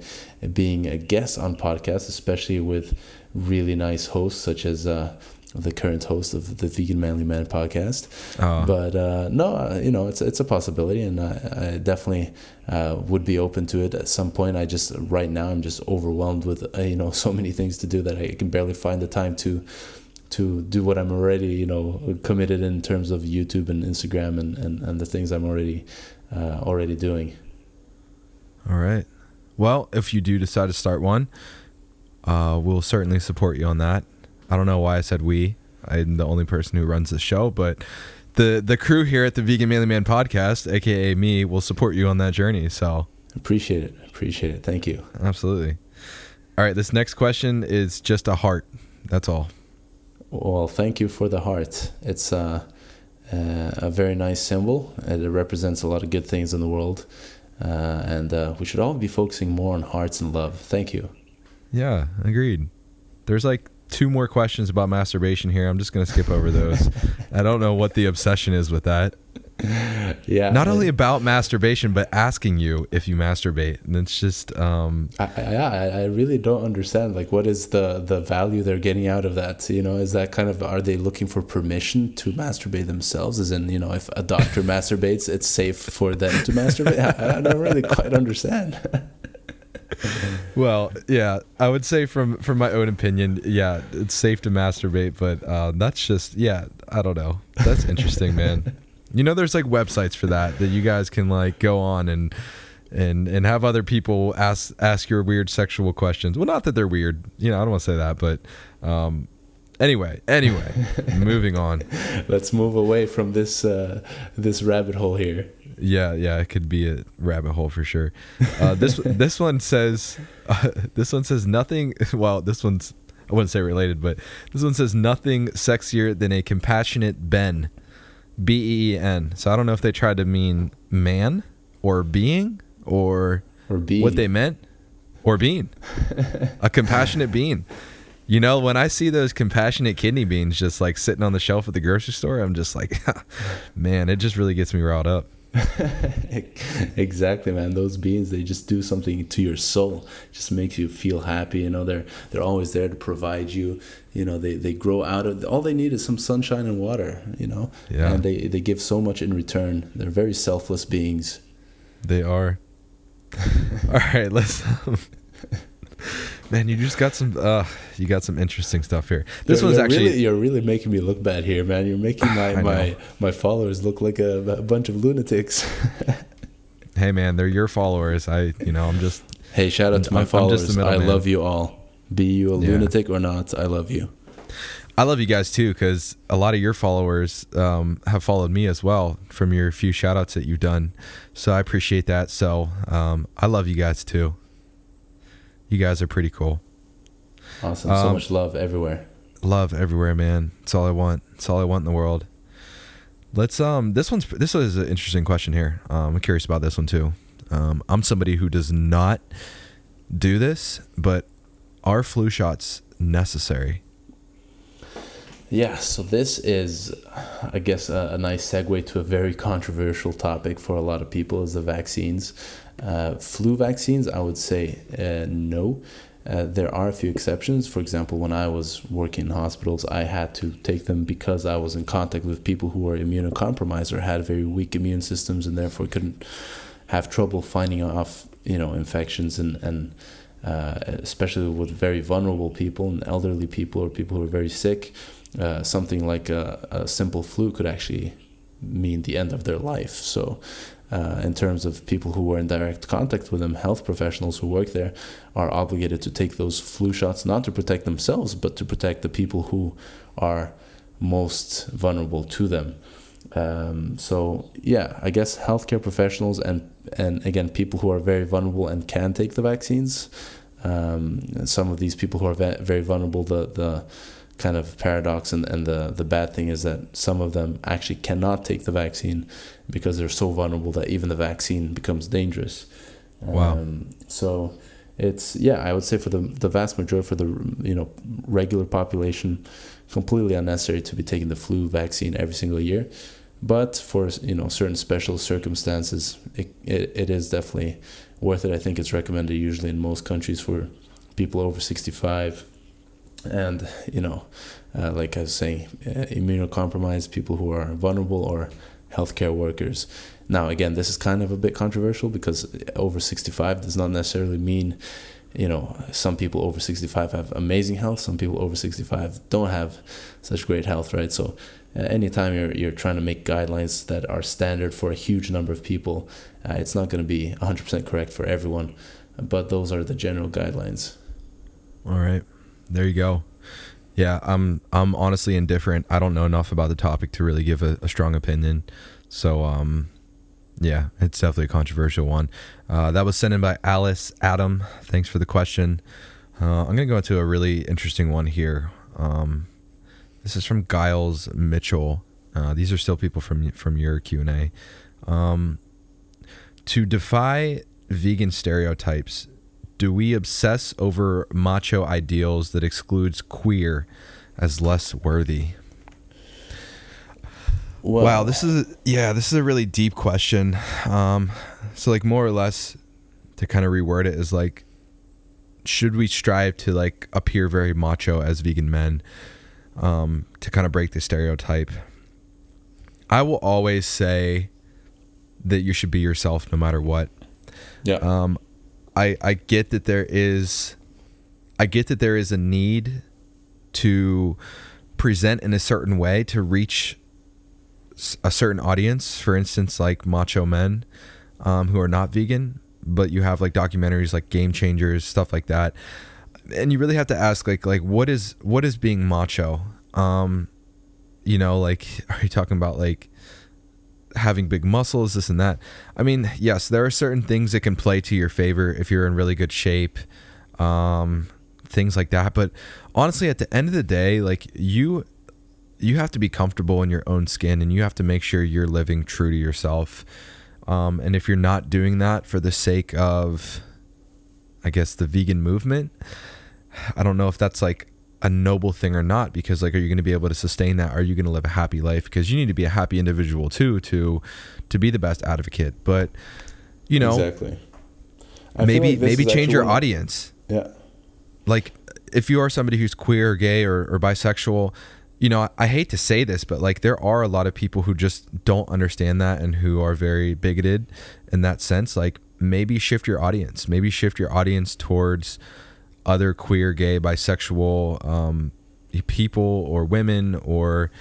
being a guest on podcasts, especially with really nice hosts such as uh, the current host of the Vegan Manly Man podcast. Oh. But uh, no, uh, you know, it's it's a possibility, and I, I definitely uh, would be open to it at some point. I just right now I'm just overwhelmed with uh, you know so many things to do that I can barely find the time to to do what I'm already you know committed in terms of YouTube and Instagram and and, and the things I'm already uh, already doing. All right. Well, if you do decide to start one, uh, we'll certainly support you on that. I don't know why I said we. I'm the only person who runs the show, but the the crew here at the Vegan Manly Man podcast, aka me, will support you on that journey. So appreciate it. Appreciate it. Thank you. Absolutely. All right, this next question is just a heart. That's all. Well, thank you for the heart. It's uh, uh, a very nice symbol. It represents a lot of good things in the world. Uh, and uh, we should all be focusing more on hearts and love. Thank you. Yeah, agreed. There's like two more questions about masturbation here. I'm just going to skip over those. I don't know what the obsession is with that. Yeah. Not only about masturbation, but asking you if you masturbate, and it's just. Um, I, I, I really don't understand. Like, what is the the value they're getting out of that? You know, is that kind of are they looking for permission to masturbate themselves? As in, you know, if a doctor masturbates, it's safe for them to masturbate. I, I don't really quite understand. well, yeah, I would say from from my own opinion, yeah, it's safe to masturbate, but uh, that's just yeah, I don't know. That's interesting, man. You know, there's like websites for that that you guys can like go on and and and have other people ask ask your weird sexual questions. Well, not that they're weird, you know, I don't want to say that, but um, anyway, anyway, moving on. Let's move away from this uh, this rabbit hole here. Yeah, yeah, it could be a rabbit hole for sure. Uh, this this one says uh, this one says nothing. Well, this one's I wouldn't say related, but this one says nothing sexier than a compassionate Ben, B E E N. So I don't know if they tried to mean man or being or or being what they meant or being a compassionate being. You know, when I see those compassionate kidney beans just like sitting on the shelf at the grocery store, I'm just like, man, it just really gets me riled up. exactly man. Those beans they just do something to your soul. Just makes you feel happy you know? They're they're always there to provide you you know? They, they grow out of all they need is some sunshine and water you know? Yeah. And they they give so much in return. They're very selfless beings. They are. All right let's um, Man, you just got some. Uh, you got some interesting stuff here. This you're, one's you're actually. Really, you're really making me look bad here, man. You're making my my my followers look like a, a bunch of lunatics. hey, man, they're your followers. I, you know, I'm just. Hey, shout out to my I'm, followers. I'm I love you all. Be you a yeah. lunatic or not, I love you. I love you guys too because a lot of your followers um, have followed me as well from your few shout outs that you've done. So I appreciate that. So um, I love you guys too. You guys are pretty cool. Awesome. So um, much love everywhere. Love everywhere, man. It's all I want. It's all I want in the world. Let's um this one's this is an interesting question here. Um, I'm curious about this one too. Um, I'm somebody who does not do this, but are flu shots necessary? Yeah, so this is, I guess, a, a, nice segue to a very controversial topic for a lot of people is the vaccines. Uh, flu vaccines, I would say uh, no. Uh, there are a few exceptions. For example, when I was working in hospitals, I had to take them because I was in contact with people who were immunocompromised or had very weak immune systems and therefore couldn't have trouble finding off, you know, infections and and uh, especially with very vulnerable people and elderly people or people who are very sick. Uh, something like a, a simple flu could actually mean the end of their life. So uh, in terms of people who were in direct contact with them, health professionals who work there are obligated to take those flu shots not to protect themselves, but to protect the people who are most vulnerable to them. Um, so yeah, I guess healthcare professionals and and again people who are very vulnerable and can take the vaccines. Um, some of these people who are very vulnerable, the the kind of paradox and, and the, the bad thing is that some of them actually cannot take the vaccine because they're so vulnerable that even the vaccine becomes dangerous. Wow. Um, so it's yeah, I would say for the the vast majority for the you know regular population, completely unnecessary to be taking the flu vaccine every single year. But for you know certain special circumstances, it, it, it is definitely worth it. I think it's recommended usually in most countries for people over 65 and you know uh, like i was saying uh, immunocompromised people who are vulnerable or healthcare workers now again this is kind of a bit controversial because over 65 does not necessarily mean you know some people over 65 have amazing health some people over 65 don't have such great health right so uh, anytime you're you're trying to make guidelines that are standard for a huge number of people uh, it's not going to be 100% correct for everyone but those are the general guidelines All right. There you go. Yeah, I'm I'm honestly indifferent. I don't know enough about the topic to really give a, a strong opinion. So um yeah, it's definitely a controversial one. Uh, that was sent in by Alice Adam. Thanks for the question. Uh, I'm gonna go into a really interesting one here. Um, this is from Giles Mitchell. Uh, these are still people from from your Q and A. Um, to defy vegan stereotypes, do we obsess over macho ideals that excludes queer as less worthy? well, wow, this is yeah, this is a really deep question. Um, so like more or less, to kind of reword it is like, should we strive to like appear very macho as vegan men, um, to kind of break the stereotype? I will always say that you should be yourself no matter what. yeah Um, I I get that there is, I get that there is a need to present in a certain way to reach a certain audience. For instance, like macho men um, who are not vegan, but you have like documentaries like Game Changers, stuff like that, and you really have to ask like like what is what is being macho? Um, you know, like are you talking about like having big muscles, this and that. I mean, yes, there are certain things that can play to your favor if you're in really good shape, um, things like that. But honestly, at the end of the day, like you, you have to be comfortable in your own skin, and you have to make sure you're living true to yourself. Um, and if you're not doing that for the sake of, I guess, the vegan movement, I don't know if that's like a noble thing or not because like are you going to be able to sustain that? Are you going to live a happy life? Because you need to be a happy individual too to to be the best advocate but you know exactly. I maybe like maybe change your audience. Yeah. Like if you are somebody who's queer or gay or, or bisexual you know I, hate to say this but like there are a lot of people who just don't understand that and who are very bigoted in that sense. Like maybe shift your audience. Maybe shift your audience towards other queer gay bisexual um, people or women or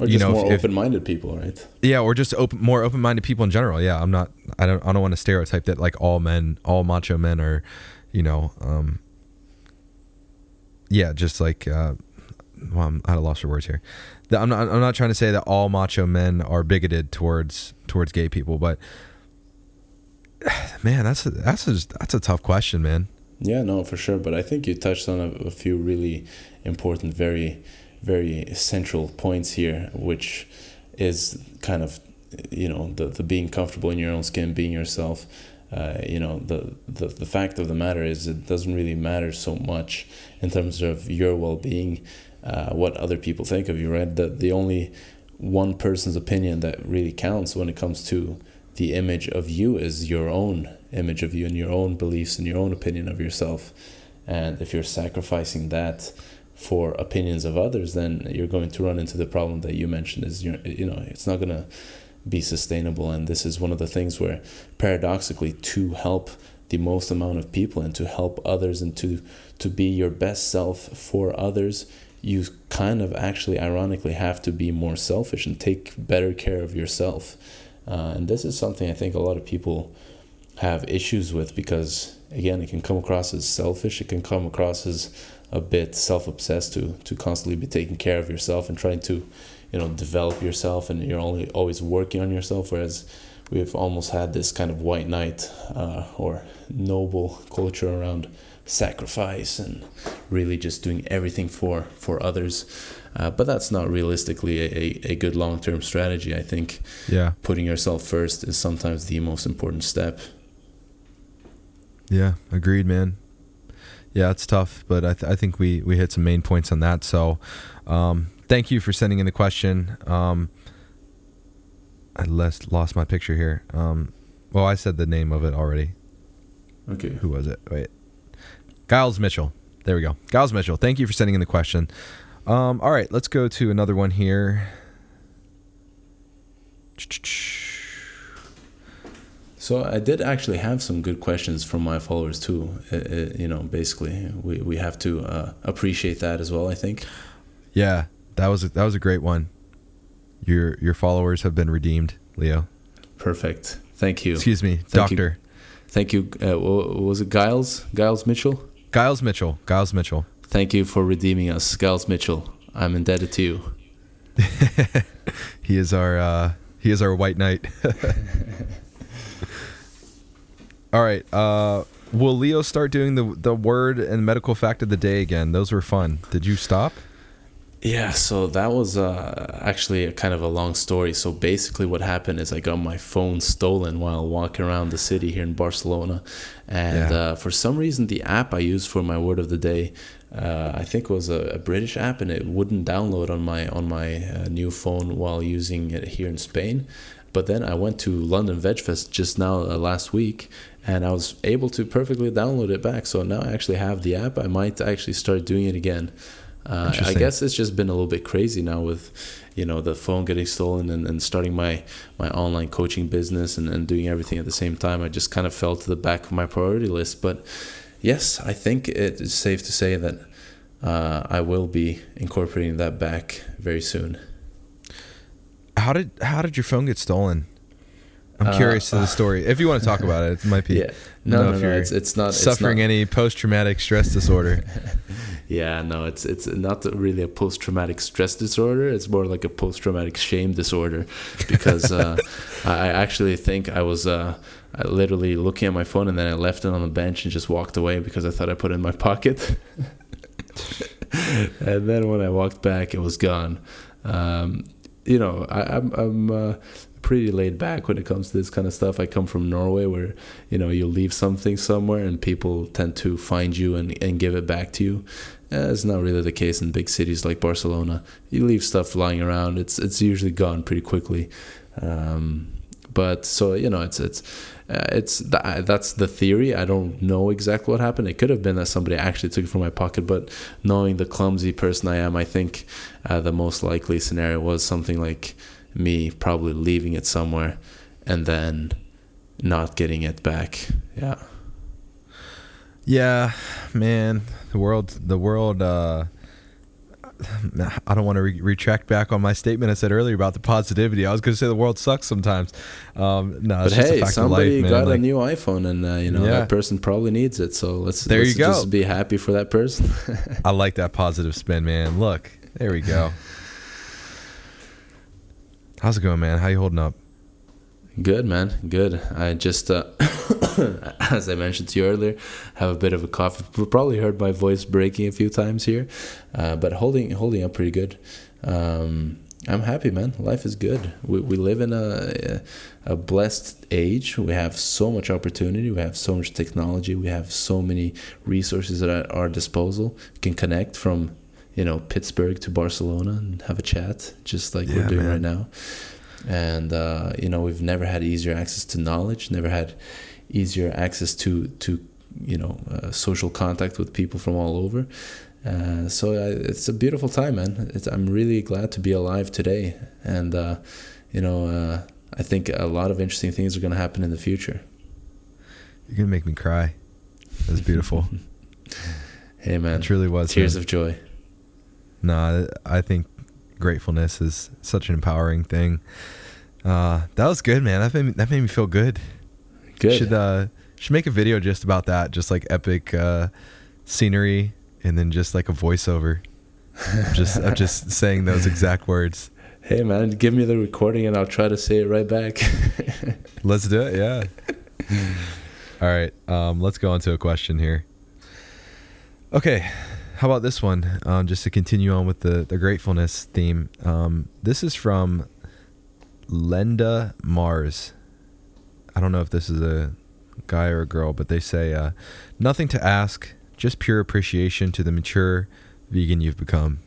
or you just know, more if- if- open-minded people right? Yeah or just open more open-minded people in general. Yeah i'm not i don't i don't want to stereotype that like all men all macho men are you know um yeah just like uh well i'm at a loss for words here. The- i'm not i'm not trying to say that all macho men are bigoted towards towards gay people but man that's a, that's a, that's a tough question man Yeah, no, for sure. But I think you touched on a, a few really important, very, very central points here, which is kind of, you know, the, the being comfortable in your own skin, being yourself. Uh, you know, the, the, the fact of the matter is it doesn't really matter so much in terms of your well being, uh, what other people think of you, right? The, the only one person's opinion that really counts when it comes to the image of you is your own image of you and your own beliefs and your own opinion of yourself. And if you're sacrificing that for opinions of others, then you're going to run into the problem that you mentioned is you're, you know, it's not going to be sustainable. And this is one of the things where paradoxically to help the most amount of people and to help others and to, to be your best self for others, you kind of actually ironically have to be more selfish and take better care of yourself. Uh, and this is something I think a lot of people have issues with because again it can come across as selfish. It can come across as a bit self-obsessed to to constantly be taking care of yourself and trying to you know develop yourself and you're only always working on yourself whereas we've almost had this kind of white knight uh, or noble culture around sacrifice and really just doing everything for for others. Uh, but that's not realistically a, a, good long-term strategy i think. Yeah. Putting yourself first is sometimes the most important step Yeah, agreed, man. Yeah, it's tough, but I, th- I think we, we hit some main points on that. So, um, thank you for sending in the question. Um, I lost lost my picture here. Um, well, I said the name of it already. Okay. Who was it? Wait, Giles Mitchell. There we go. Giles Mitchell. Thank you for sending in the question. Um, all right, let's go to another one here. So I did actually have some good questions from my followers too. Uh, uh, you know, basically, we, we have to uh, appreciate that as well. I think. Yeah, that was a, that was a great one. Your your followers have been redeemed, Leo. Perfect. Thank you. Excuse me, Thank Doctor. You. Thank you. Uh, was it Giles? Giles Mitchell? Giles Mitchell. Giles Mitchell. Thank you for redeeming us, Giles Mitchell. I'm indebted to you. he is our uh, he is our white knight. All right. Uh, will Leo start doing the the word and medical fact of the day again? Those were fun. Did you stop? Yeah, so that was uh, actually a kind of a long story. So basically, what happened is I got my phone stolen while walking around the city here in Barcelona, and yeah. uh, for some reason, the app I used for my word of the day, uh, I think was a, a, British app, and it wouldn't download on my on my uh, new phone while using it here in Spain. But then I went to London VegFest just now uh, last week, and I was able to perfectly download it back. So now I actually have the app. I might actually start doing it again. Uh, I guess it's just been a little bit crazy now with, you know, the phone getting stolen and, and starting my, my online coaching business and, and doing everything at the same time. I just kind of fell to the back of my priority list. But yes, I think it is safe to say that uh, I will be incorporating that back very soon. How did how did your phone get stolen? I'm uh, curious to the story. If you want to talk about it, it might be. Yeah. No, no, no, it's, it's not suffering it's not. any post traumatic stress disorder. yeah, no, it's it's not really a post traumatic stress disorder. It's more like a post traumatic shame disorder, because uh, I actually think I was uh, literally looking at my phone and then I left it on the bench and just walked away because I thought I put it in my pocket. and then when I walked back, it was gone. Um, you know, I, am I'm, I'm uh, pretty laid back when it comes to this kind of stuff. I come from Norway where, you know, you leave something somewhere and people tend to find you and, and give it back to you. Uh, it's not really the case in big cities like Barcelona. You leave stuff lying around, it's it's usually gone pretty quickly. Um, but so you know, it's it's uh, it's th- that's the theory. I don't know exactly what happened. It could have been that somebody actually took it from my pocket, but knowing the clumsy person I am, I think uh, the most likely scenario was something like me probably leaving it somewhere and then not getting it back. Yeah. Yeah, man, the world, the world. Uh, I don't want to re- retract back on my statement I said earlier about the positivity. I was going to say the world sucks sometimes. Um, no, but hey, somebody life, got like, a new iPhone, and uh, you know yeah. that person probably needs it. So let's there let's you go. Just be happy for that person. I like that positive spin, man. Look, there we go. How's it going, man? How you holding up? Good, man. Good. I just, uh, as I mentioned to you earlier, have a bit of a cough. You probably heard my voice breaking a few times here, uh, but holding holding up pretty good. Um, I'm happy, man. Life is good. We, we live in a, a blessed age. We have so much opportunity. We have so much technology. We have so many resources at our disposal. We can connect from you know Pittsburgh to Barcelona and have a chat, just like yeah, we're doing man. right now. And uh, you know we've never had easier access to knowledge, never had easier access to to you know uh, social contact with people from all over. Uh, so uh, it's a beautiful time, man. It's, I'm really glad to be alive today, and uh, you know uh, I think a lot of interesting things are going to happen in the future. You're gonna make me cry. That's beautiful. hey man, it truly was tears man. of joy no, I think gratefulness is such an empowering thing. Uh, that was good, man. That made me, that made me feel good. Good. Should uh should make a video just about that, just like epic uh, scenery, and then just like a voiceover, just just saying those exact words. Hey man, give me the recording and I'll try to say it right back. let's do it. Yeah. All right. Um, let's go on to a question here. Okay, how about this one? Um, just to continue on with the, the gratefulness theme. Um, this is from Lenda Mars. I don't know if this is a guy or a girl, but they say uh, nothing to ask, just pure appreciation to the mature vegan you've become,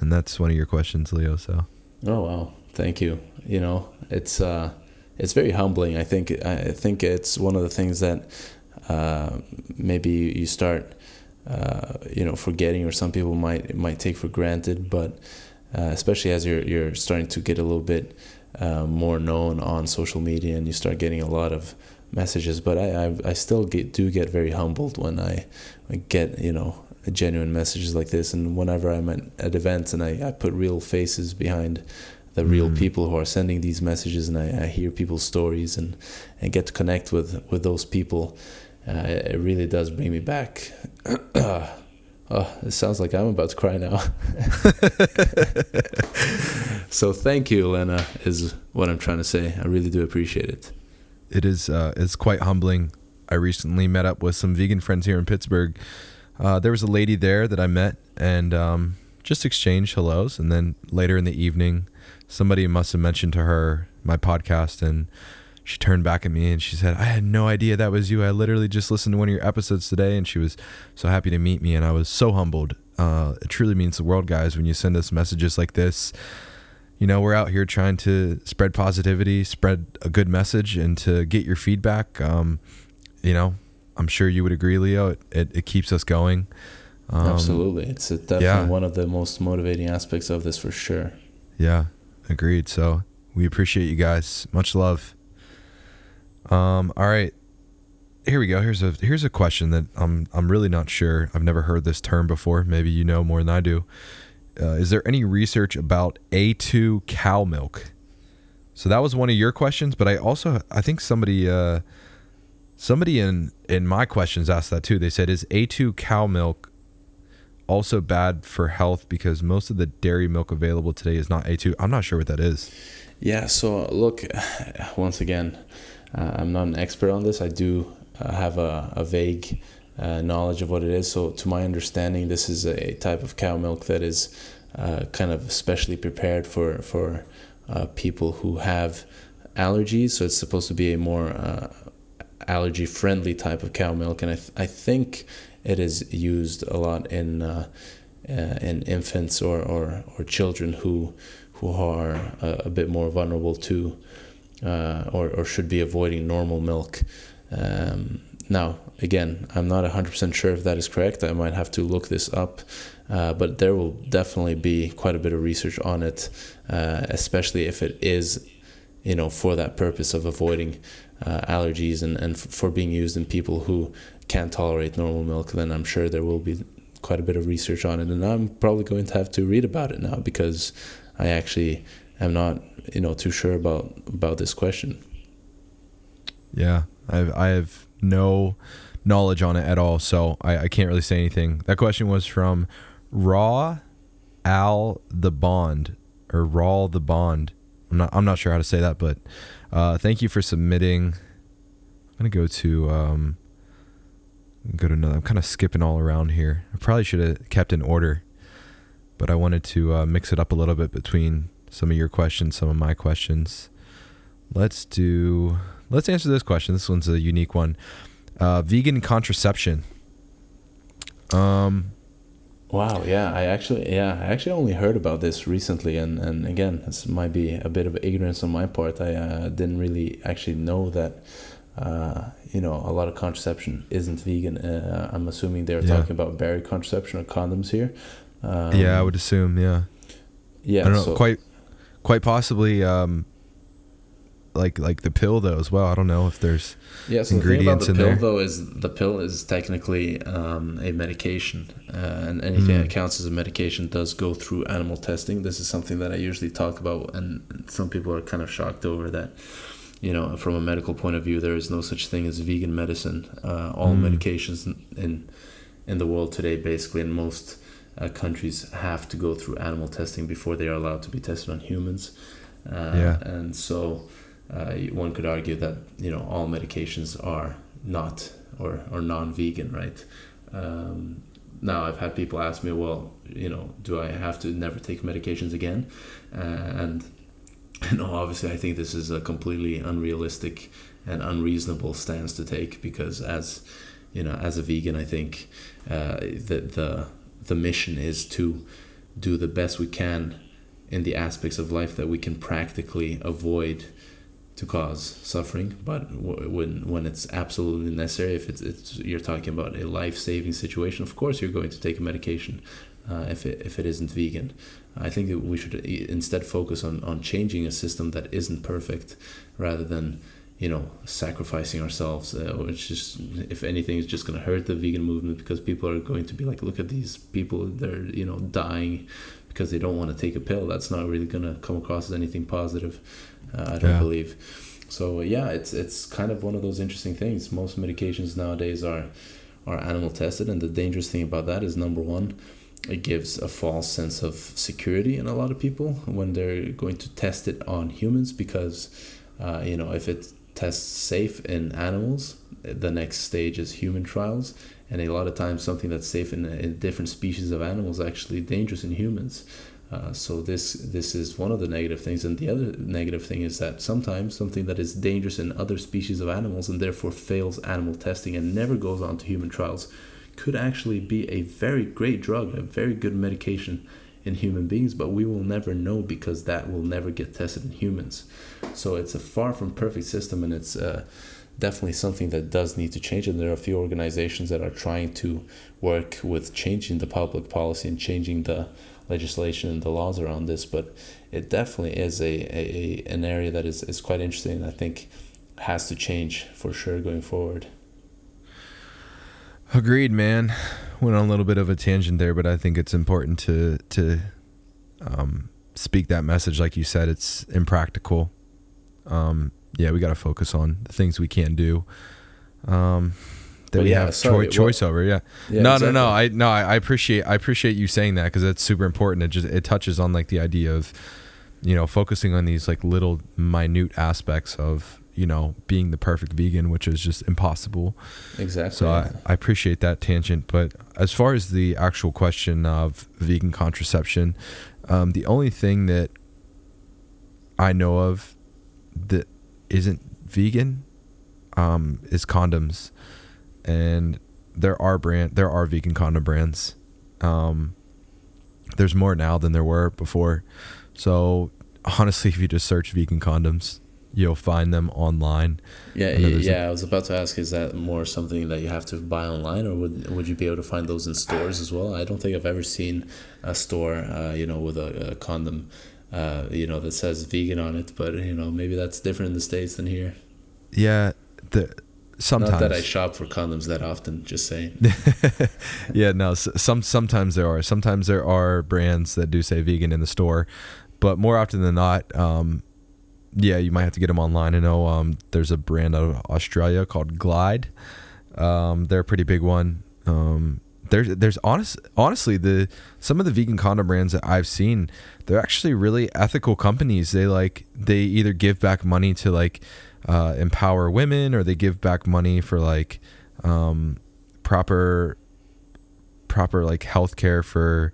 and that's one of your questions, Leo. So. Oh wow, thank you. You know, it's uh, it's very humbling. I think I think it's one of the things that uh, maybe you start, uh, you know, forgetting, or some people might might take for granted. But uh, especially as you're you're starting to get a little bit uh, more known on social media, and you start getting a lot of messages. But I I, I still get do get very humbled when I, I get you know genuine messages like this, and whenever I'm at, at events and I, I put real faces behind the real mm. people who are sending these messages and I, I, hear people's stories and, and get to connect with, with those people uh, it really does bring me back. oh, it sounds like I'm about to cry now. so thank you, Elena, is what I'm trying to say. I really do appreciate it. It is uh, it's quite humbling. I recently met up with some vegan friends here in Pittsburgh. Uh, there was a lady there that I met and um, just exchanged hellos, and then later in the evening, somebody must have mentioned to her my podcast and she turned back at me and she said, I had no idea that was you. I literally just listened to one of your episodes today and she was so happy to meet me and I was so humbled. Uh, it truly means the world, guys, when you send us messages like this. You know, we're out here trying to spread positivity, spread a good message, and to get your feedback. Um, you know, I'm sure you would agree, Leo. It, it, it keeps us going. Um, Absolutely. It's definitely yeah. one of the most motivating aspects of this for sure. Yeah, agreed. So we appreciate you guys. Much love. Um, all right. Here we go. Here's a here's a question that I'm I'm really not sure. I've never heard this term before. Maybe you know more than I do. Uh, is there any research about A2 cow milk? So that was one of your questions, but I also I think somebody uh, somebody in in my questions asked that too. They said is A2 cow milk also bad for health because most of the dairy milk available today is not A2. I'm not sure what that is. Yeah, so look once again, uh, I'm not an expert on this. I do uh, have a, a vague uh, knowledge of what it is. So, to my understanding, this is a type of cow milk that is kind of specially prepared for for people who have allergies. So, it's supposed to be a more allergy friendly type of cow milk, and I th- I think it is used a lot in uh, uh, in infants or, or, or children who who are a bit more vulnerable to uh, or, or should be avoiding normal milk. Um, now, again, I'm not 100% sure if that is correct. I might have to look this up, uh, but there will definitely be quite a bit of research on it, uh, especially if it is, you know, for that purpose of avoiding uh, allergies and, and f- for being used in people who can't tolerate normal milk. Then I'm sure there will be quite a bit of research on it, and I'm probably going to have to read about it now because I actually am not you know too sure about about this question. Yeah, I have, I have no knowledge on it at all, so I, I can't really say anything. That question was from Raw Al the Bond or Raw the Bond. I'm not I'm not sure how to say that, but uh, thank you for submitting. I'm gonna go to um, go to another. I'm kind of skipping all around here. I probably should have kept in order, but I wanted to uh, mix it up a little bit between some of your questions, some of my questions. Let's do. Let's answer this question. This one's a unique one. Uh, vegan contraception. Um. Wow. Yeah. I actually. Yeah. I actually only heard about this recently, and and again, this might be a bit of ignorance on my part. I uh, didn't really actually know that. Uh, you know, a lot of contraception isn't vegan. Uh, I'm assuming they're yeah. talking about barrier contraception or condoms here. Um, yeah, I would assume. Yeah. Yeah. I don't know. So, quite quite possibly um, like like the pill though as well. I don't know if there's yeah, so ingredients the thing about the in pill, there. Though is the pill is technically um, a medication, uh, and anything mm. that counts as a medication does go through animal testing. This is something that I usually talk about, and some people are kind of shocked over that. You know, from a medical point of view, there is no such thing as vegan medicine. Uh, all mm. medications in, in in the world today, basically, in most uh, countries have to go through animal testing before they are allowed to be tested on humans. Uh, yeah. And so uh, one could argue that you know all medications are not or, or non-vegan, right? Um, now I've had people ask me, well, you know, do I have to never take medications again? Uh, and you know, obviously, I think this is a completely unrealistic and unreasonable stance to take because as you know as a vegan I think uh, the the the mission is to do the best we can in the aspects of life that we can practically avoid to cause suffering. But when when it's absolutely necessary if it's, it's you're talking about a life-saving situation of course you're going to take a medication uh, if, it, if it isn't vegan. I think that we should instead focus on, on changing a system that isn't perfect rather than you know sacrificing ourselves uh, which just if anything is just going to hurt the vegan movement because people are going to be like look at these people they're you know dying because they don't want to take a pill that's not really going to come across as anything positive uh, I don't yeah. believe. So yeah, it's it's kind of one of those interesting things. Most medications nowadays are are animal tested, and the dangerous thing about that is number one, it gives a false sense of security in a lot of people when they're going to test it on humans because uh, you know if it tests safe in animals, the next stage is human trials, and a lot of times something that's safe in, in different species of animals actually dangerous in humans. Uh, so this this is one of the negative things, and the other negative thing is that sometimes something that is dangerous in other species of animals and therefore fails animal testing and never goes on to human trials could actually be a very great drug, a very good medication in human beings, but we will never know because that will never get tested in humans. So it's a far from perfect system, and it's uh, definitely something that does need to change. And there are a few organizations that are trying to work with changing the public policy and changing the legislation and the laws around this, but it definitely is a, a, an area that is, is quite interesting I think has to change for sure going forward. Agreed, man. Went on a little bit of a tangent there, but I think it's important to to um, speak that message. Like you said, it's impractical. Um, yeah, we got to focus on the things we can do. Um, that but we yeah, have sorry, choice over. Yeah. yeah no, exactly. no, no. I no, I, appreciate I appreciate you saying that because it's super important. It just it touches on like the idea of you know focusing on these like little minute aspects of you know being the perfect vegan, which is just impossible. Exactly. So I, I appreciate that tangent. But as far as the actual question of vegan contraception, um, the only thing that I know of that isn't vegan um, is condoms and there are brand there are vegan condom brands. Um, there's more now than there were before. So honestly, if you just search vegan condoms, you'll find them online. Yeah, yeah. A, I was about to ask, is that more something that you have to buy online, or would would you be able to find those in stores as well? I don't think I've ever seen a store, uh, you know, with a, a condom, uh, you know, that says vegan on it. But you know, maybe that's different in the states than here. Yeah, the sometimes not that I shop for condoms that often. Just saying. yeah, no. Some sometimes there are. Sometimes there are brands that do say vegan in the store, but more often than not, um, yeah, you might have to get them online. I know um, there's a brand out of Australia called Glyde. Um, they're a pretty big one. Um, there's there's honest honestly the some of the vegan condom brands that I've seen, they're actually really ethical companies. They like they either give back money to like uh, empower women or they give back money for like um, proper proper like health care for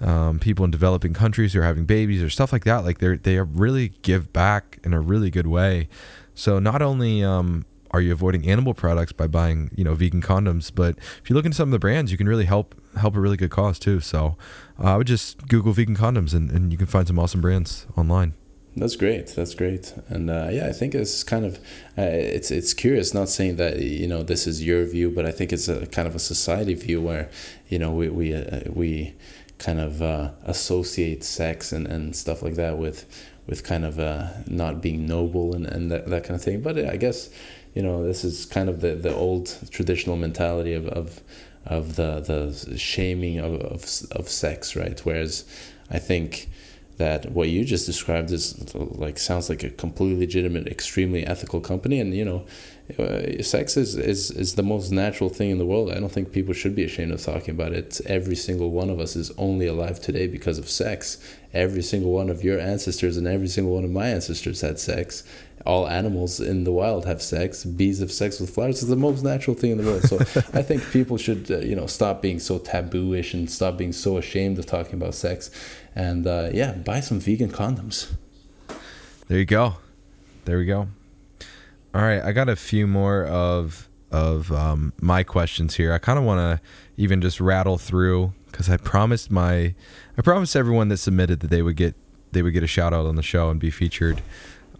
um, people in developing countries who are having babies or stuff like that like they they really give back in a really good way so not only um, are you avoiding animal products by buying you know vegan condoms but if you look into some of the brands you can really help help a really good cause too so uh, i would just google vegan condoms and, and you can find some awesome brands online that's great. That's great. And uh, yeah, I think it's kind of uh, it's it's curious. Not saying that you know this is your view, but I think it's a kind of a society view where you know we we uh, we kind of uh, associate sex and, and stuff like that with with kind of uh, not being noble and, and that, that kind of thing. But I guess you know this is kind of the, the old traditional mentality of, of of the the shaming of, of of sex, right? Whereas I think that what you just described is like sounds like a completely legitimate, extremely ethical company, and you know, uh, sex is, is is the most natural thing in the world. I don't think people should be ashamed of talking about it. Every single one of us is only alive today because of sex. Every single one of your ancestors and every single one of my ancestors had sex. All animals in the wild have sex. Bees have sex with flowers. It's the most natural thing in the world. So I think people should, uh, you know, stop being so tabooish and stop being so ashamed of talking about sex and uh, yeah, buy some vegan condoms. There you go. There we go. All right, I got a few more of of um, my questions here. I kind of want to even just rattle through because I promised my I promised everyone that submitted that they would get they would get a shout out on the show and be featured.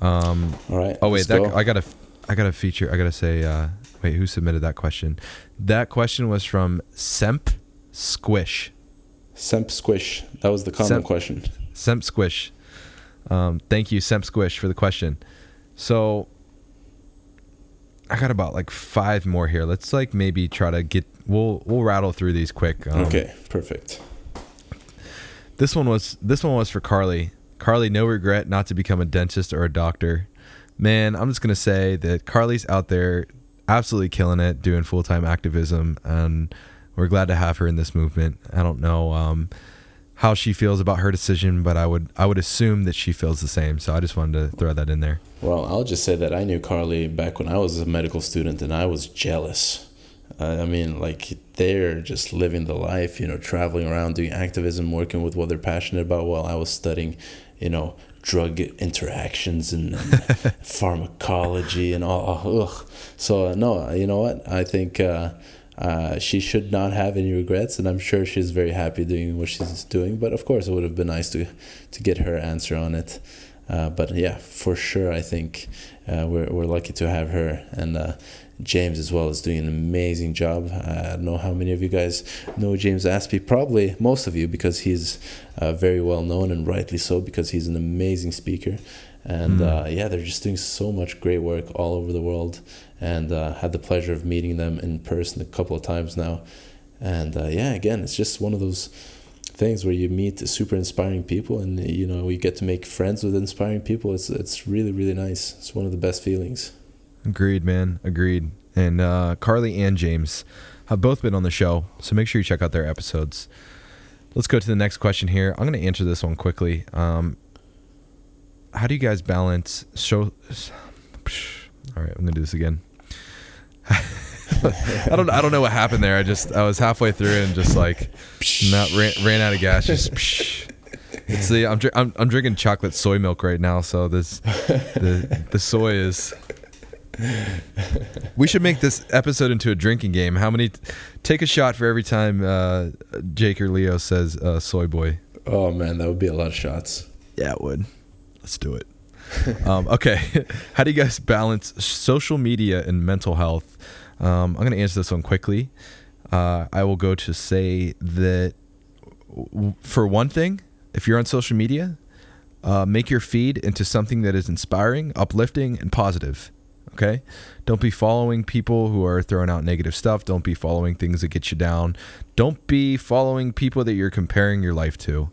Um, All right. oh wait, that, go. I got to I got to feature. I got to say. Uh, wait, who submitted that question? That question was from Semp Squish. Semp Squish. That was the common Semp- question. Semp Squish. Um, thank you, Semp Squish, for the question. So I got about like five more here. Let's like maybe try to get. We'll we'll rattle through these quick. Um, okay, perfect. This one was this one was for Carly. Carly, no regret not to become a dentist or a doctor. Man, I'm just gonna say that Carly's out there absolutely killing it, doing full time activism, and we're glad to have her in this movement. I don't know um, how she feels about her decision, but I would I would assume that she feels the same. So I just wanted to throw that in there. Well, I'll just say that I knew Carly back when I was a medical student, and I was jealous. Uh, I mean, like they're just living the life, you know, traveling around, doing activism, working with what they're passionate about. While I was studying, you know, drug interactions and, and pharmacology and all. ugh. So uh, no, you know what? I think uh, uh, she should not have any regrets, and I'm sure she's very happy doing what she's doing. But of course, it would have been nice to to get her answer on it. Uh, but yeah, for sure, I think uh, we're we're lucky to have her and. Uh, James as well is doing an amazing job. I don't know how many of you guys know James Aspey. Probably most of you because he's uh, very well known and rightly so because he's an amazing speaker. And Mm. uh, yeah, they're just doing so much great work all over the world. And uh, had the pleasure of meeting them in person a couple of times now. And uh, yeah, again, it's just one of those things where you meet super inspiring people and you know you get to make friends with inspiring people. It's it's really really nice. It's one of the best feelings. Agreed, man. Agreed. And uh, Carly and James have both been on the show, so make sure you check out their episodes. Let's go to the next question here. I'm going to answer this one quickly. Um, how do you guys balance show? All right, I'm going to do this again. I don't. I don't know what happened there. I just. I was halfway through and just like, not ran, ran out of gas. Just. It's the. I'm, I'm. I'm drinking chocolate soy milk right now, so this. The the soy is. We should make this episode into a drinking game. How many? Take a shot for every time uh, Jake or Leo says uh, "soy boy." Oh man, that would be a lot of shots. Yeah, it would. Let's do it. um, okay, how do you guys balance social media and mental health? Um, I'm gonna answer this one quickly. Uh, I will go to say that w- for one thing, if you're on social media, uh, make your feed into something that is inspiring, uplifting, and positive. Okay. Don't be following people who are throwing out negative stuff. Don't be following things that get you down. Don't be following people that you're comparing your life to.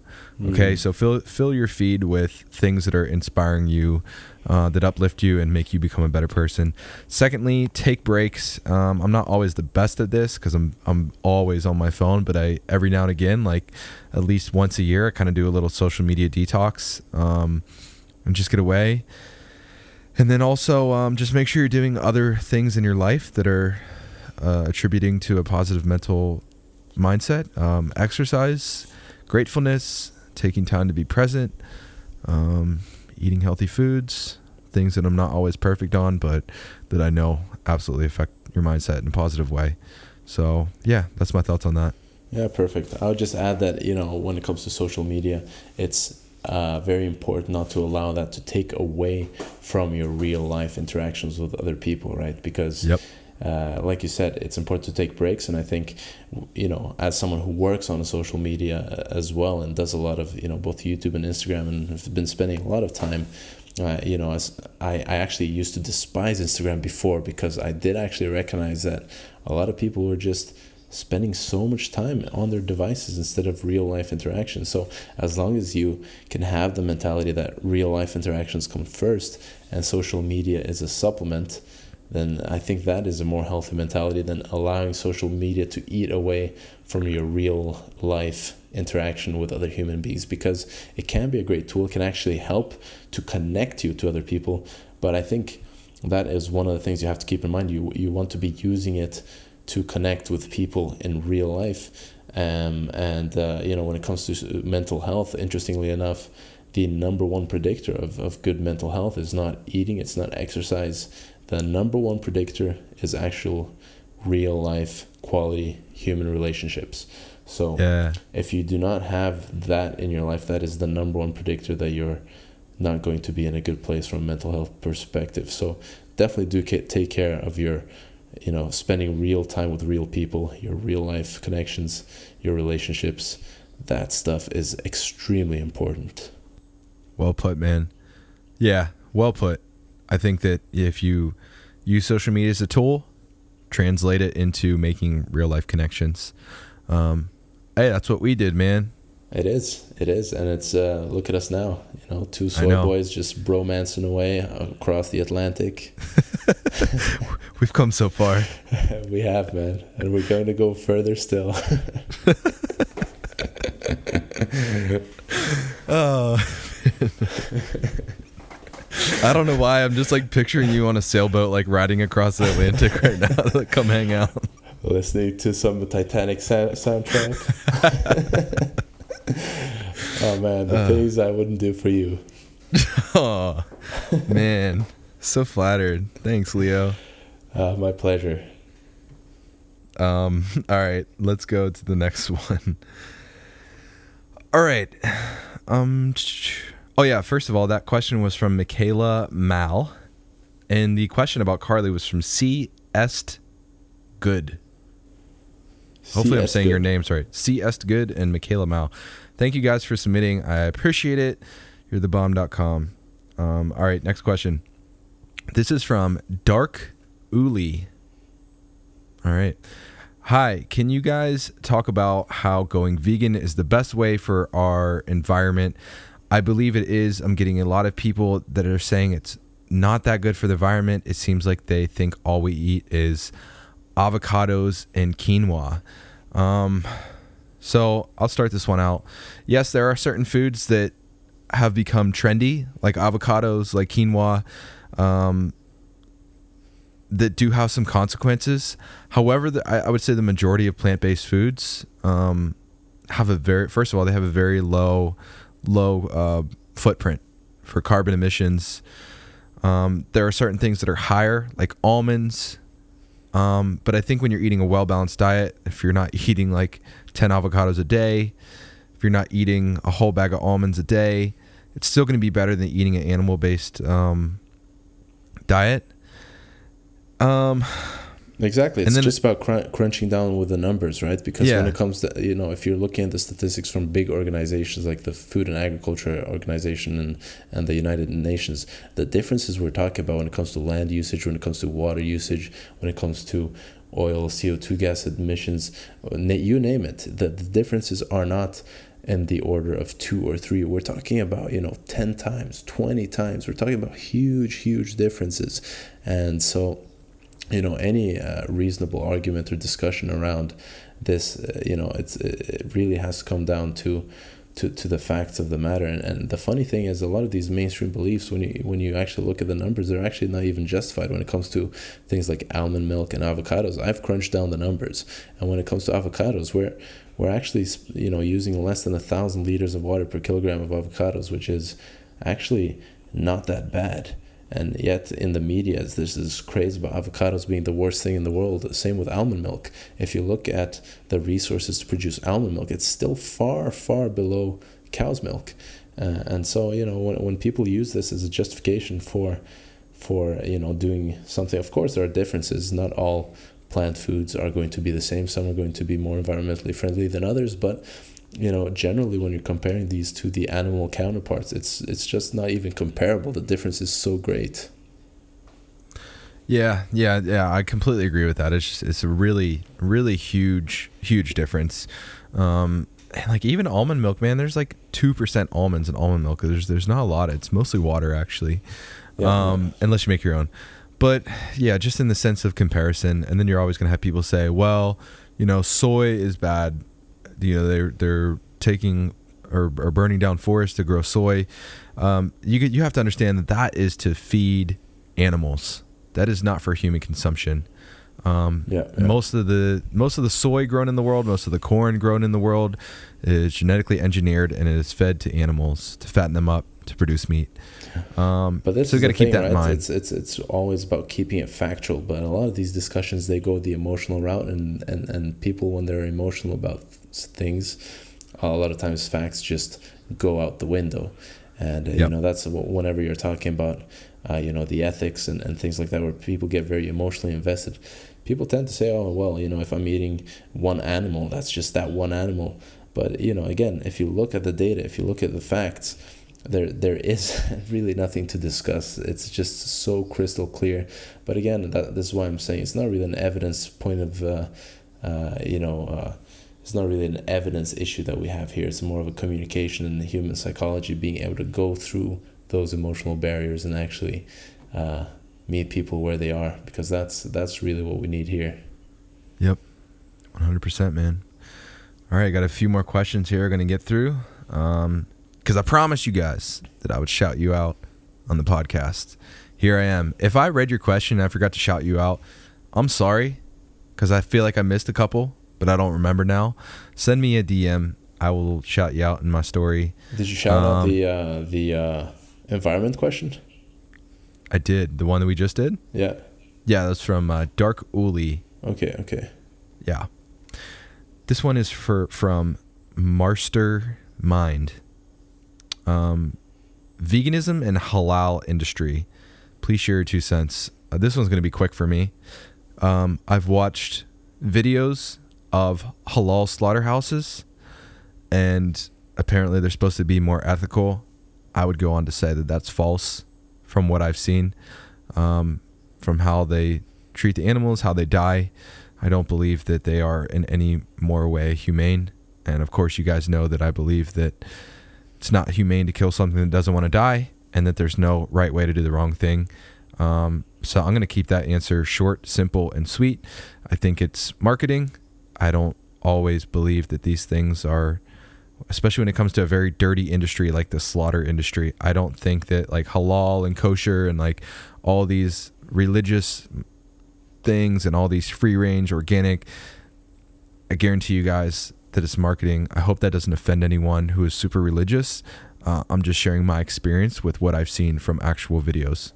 Okay. So fill fill your feed with things that are inspiring you, uh, that uplift you and make you become a better person. Secondly, take breaks. Um, I'm not always the best at this because I'm I'm always on my phone, but I every now and again, like at least once a year, I kind of do a little social media detox um, and just get away. And then also, um, just make sure you're doing other things in your life that are uh, attributing to a positive mental mindset. Um, exercise, gratefulness, taking time to be present, um, eating healthy foods, things that I'm not always perfect on, but that I know absolutely affect your mindset in a positive way. So, yeah, that's my thoughts on that. Yeah, perfect. I would just add that you know when it comes to social media, it's uh, very important not to allow that to take away from your real life interactions with other people, right? Because Yep. Uh, like you said, it's important to take breaks, and I think you know as someone who works on social media uh, as well and does a lot of you know both YouTube and Instagram and have been spending a lot of time. Uh, you know, as I, I actually used to despise Instagram before because I did actually recognize that a lot of people were just spending so much time on their devices instead of real life interactions. So as long as you can have the mentality that real life interactions come first and social media is a supplement, then I think that is a more healthy mentality than allowing social media to eat away from your real life interaction with other human beings because it can be a great tool, it can actually help to connect you to other people. But I think that is one of the things you have to keep in mind. You you want to be using it to connect with people in real life. Um, and uh, you know when it comes to mental health, interestingly enough, the number one predictor of, of good mental health is not eating, it's not exercise, the number one predictor is actual real life quality human relationships. So Yeah. if you do not have that in your life, that is the number one predictor that you're not going to be in a good place from a mental health perspective. So definitely do take care of your, you know, spending real time with real people, your real life connections, your relationships. That stuff is extremely important. Well put, man. Yeah, well put. I think that if you use social media as a tool, translate it into making real life connections. Um, hey, that's what we did, man. It is. It is. And it's, uh, look at us now, you know, two soy know. boys just bromancing away across the Atlantic. We've come so far. we have, man. And we're going to go further still. Oh. I don't know why. I'm just like picturing you on a sailboat, like riding across the Atlantic right now. Like, Come hang out. listening to some Titanic sa- soundtrack. oh man, the Uh. things I wouldn't do for you. Oh, man. So flattered. Thanks, Leo. Uh, my pleasure. Um, all right, let's go to the next one. All right. Um Oh yeah, first of all, that question was from Michaela Mal. And the question about Carly was from C Est Good. Hopefully I'm saying your names right. C Est Good and Michaela Mal. Thank you guys for submitting. I appreciate it. You're the bomb.com. Um, all right, next question. This is from Dark Uli. All right. Hi, can you guys talk about how going vegan is the best way for our environment? I believe it is. I'm getting a lot of people that are saying it's not that good for the environment. It seems like they think all we eat is avocados and quinoa. Um, so I'll start this one out. Yes, there are certain foods that have become trendy, like avocados, like quinoa. Um, that do have some consequences. However, the, I, I would say the majority of plant-based foods um, have a very first of all they have a very low low uh, footprint for carbon emissions. Um, there are certain things that are higher, like almonds. Um, but I think when you're eating a well balanced diet, if you're not eating like 10 avocados a day, if you're not eating a whole bag of almonds a day, it's still going to be better than eating an animal based um, diet. Um, Exactly. It's just about cr- crunching down with the numbers, right? Because when it comes to, you know, if you're looking at the statistics from big organizations like the Food and Agriculture Organization and, and the United Nations, the differences we're talking about when it comes to land usage, when it comes to water usage, when it comes to oil, CO2 gas emissions, uh, you name it, the, the differences are not in the order of two or three. We're talking about, you know, 10 times, 20 times. We're talking about huge, huge differences. And so, you know any uh, reasonable argument or discussion around this uh, you know it's it really has come down to to, to the facts of the matter. And, and the funny thing is a lot of these mainstream beliefs when you when you actually look at the numbers they're actually not even justified when it comes to things like almond milk and avocados. I've crunched down the numbers. And when it comes to avocados we're we're actually you know using less than a thousand liters of water per kilogram of avocados which is actually not that bad and yet in the media there's this craze about avocados being the worst thing in the world. Same with almond milk. If you look at the resources to produce almond milk it's still far far below cow's milk. Uh, and so you know when, when people use this as a justification for for you know doing something of course there are differences. Not all plant foods are going to be the same. Some are going to be more environmentally friendly than others. But you know generally when you're comparing these to the animal counterparts it's it's just not even comparable the difference is so great Yeah, yeah, yeah. I completely agree with that. It's just, it's a really, really huge, huge difference. Um, and like even almond milk, man, there's like two percent almonds in almond milk. There's there's not a lot. It's mostly water actually, Yeah. um, unless you make your own. But yeah, just in the sense of comparison, and then you're always gonna have people say, well, you know, soy is bad. You know, they're they're taking or, or burning down forests to grow soy. Um, you you have to understand that that is to feed animals. That is not for human consumption. Um, Yeah, yeah. Most of the most of the soy grown in the world, most of the corn grown in the world, is genetically engineered and it is fed to animals to fatten them up to produce meat. Um, But this so is got to keep that right? in mind. It's it's it's always about keeping it factual. But a lot of these discussions they go the emotional route, and and and people when they're emotional about things, a lot of times facts just go out the window, and uh, you know that's wh- whenever you're talking about, uh, you know, the ethics and and things like that, where people get very emotionally invested. People tend to say, "Oh, well, you know, if I'm eating one animal, that's just that one animal." But you know, again, if you look at the data, if you look at the facts, there there is really nothing to discuss. It's just so crystal clear. But again, that this is why I'm saying it's not really an evidence point of, uh, uh, you know, uh, it's not really an evidence issue that we have here. It's more of a communication and the human psychology being able to go through those emotional barriers and actually uh, meet people where they are because that's that's really what we need here. Yep, one hundred percent, man. All right, I got a few more questions here. Going to get through because I promised you guys that I would shout you out on the podcast. Here I am. If I read your question and I forgot to shout you out, I'm sorry because I feel like I missed a couple, but I don't remember now. Send me a DM. I will shout you out in my story. Did you shout out Um, the uh, the uh, environment question? I did the one that we just did. Yeah. Yeah, that's from uh, Dark Uli. Okay. Okay. Yeah. This one is for from Marster Mind. Um, veganism and halal industry. Please share your two cents. Uh, this one's going to be quick for me. Um, I've watched videos of halal slaughterhouses, and apparently they're supposed to be more ethical. I would go on to say that that's false from what I've seen, um, from how they treat the animals, how they die. I don't believe that they are in any more way humane. And of course, you guys know that I believe that it's not humane to kill something that doesn't want to die and that there's no right way to do the wrong thing. Um, so I'm going to keep that answer short, simple, and sweet. I think it's marketing. I don't always believe that these things are, especially when it comes to a very dirty industry like the slaughter industry. I don't think that like halal and kosher and like all these religious things and all these free range organic i guarantee you guys that it's marketing i hope that doesn't offend anyone who is super religious uh, i'm just sharing my experience with what i've seen from actual videos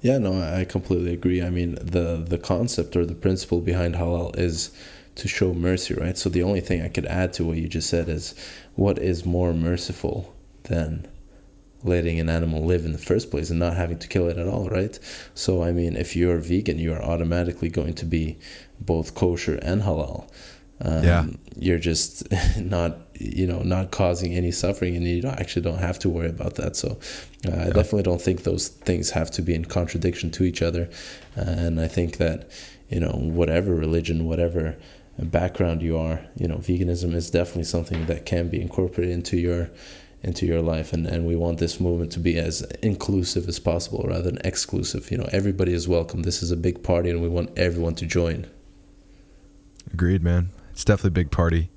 Yeah, no, I completely agree. I mean, the the concept or the principle behind halal is to show mercy, right? So the only thing I could add to what you just said is what is more merciful than letting an animal live in the first place and not having to kill it at all, right? So I mean, if you're vegan, you are automatically going to be both kosher and halal. Um, Yeah. You're just not, you know, not causing any suffering, and you don't, actually don't have to worry about that. So, uh, I definitely don't think those things have to be in contradiction to each other. and I think that, you know, whatever religion, whatever background you are, you know, veganism is definitely something that can be incorporated into your into your life and, and we want this movement to be as inclusive as possible rather than exclusive. You know, everybody is welcome. This is a big party and we want everyone to join. agreed man it's definitely a big party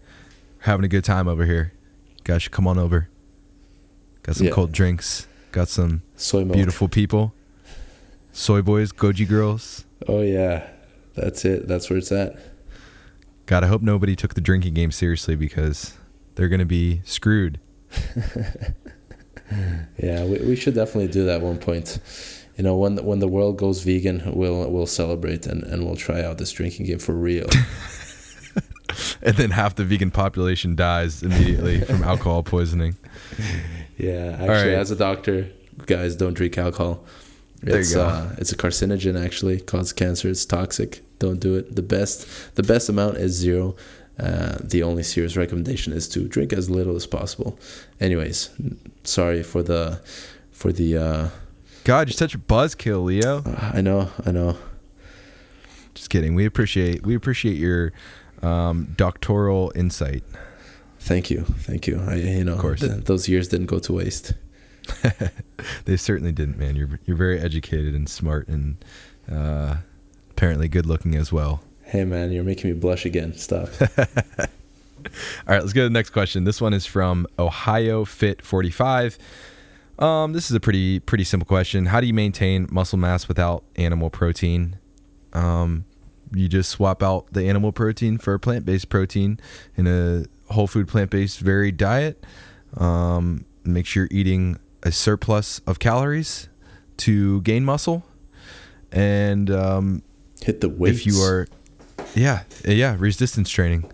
having a good time over here guys should come on over got some Yeah. cold drinks got some Soy milk. beautiful people soy boys goji girls Oh yeah. That's it. That's where it's at. God i hope nobody took the drinking game seriously because they're gonna be screwed Yeah, we, we should definitely do that at one point. You know, when when the world goes vegan, we'll we'll celebrate and, and we'll try out this drinking game for real. and then half the vegan population dies immediately from alcohol poisoning. Yeah, actually, right. as a doctor, guys, don't drink alcohol. There you It's go. uh, it's a carcinogen. Actually, causes cancer. It's toxic. Don't do it. The best the best amount is zero. Uh, the only serious recommendation is to drink as little as possible. Anyways, sorry for the for the. Uh, God, you're such a buzzkill, Leo. I know, I know. Just kidding. We appreciate we appreciate your um, doctoral insight. Thank you, thank you. I, you know, Of course. th- those years didn't go to waste. They certainly didn't, man. You're you're very educated and smart and uh, apparently good looking as well. Hey man, you're making me blush again. Stop. All right, let's go to the next question. This one is from Ohio Fit 45. Um, this is a pretty pretty simple question. How do you maintain muscle mass without animal protein? Um, you just swap out the animal protein for a plant based protein in a whole food plant based varied diet. Um, make sure you're eating a surplus of calories to gain muscle, and um, hit the weights. if you are, yeah, yeah, resistance training.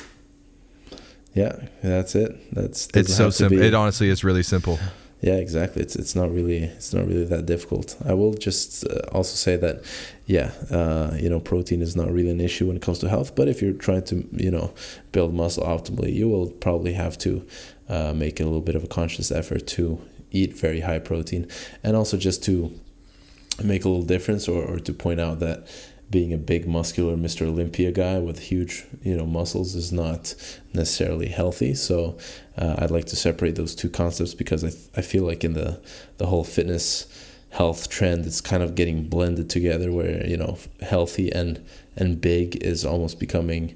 yeah, that's it. That's It's so simple. It honestly is really simple. Yeah, exactly. It's it's not really it's not really that difficult. I will just uh, also say that, yeah, uh, you know, protein is not really an issue when it comes to health. But if you're trying to you know build muscle optimally, you will probably have to uh, make a little bit of a conscious effort to eat very high protein, and also just to make a little difference or, or to point out that being a big muscular Mr. Olympia guy with huge you know muscles is not necessarily healthy. So uh, I'd like to separate those two concepts because I, th- I feel like in the the whole fitness health trend it's kind of getting blended together where you know healthy and and big is almost becoming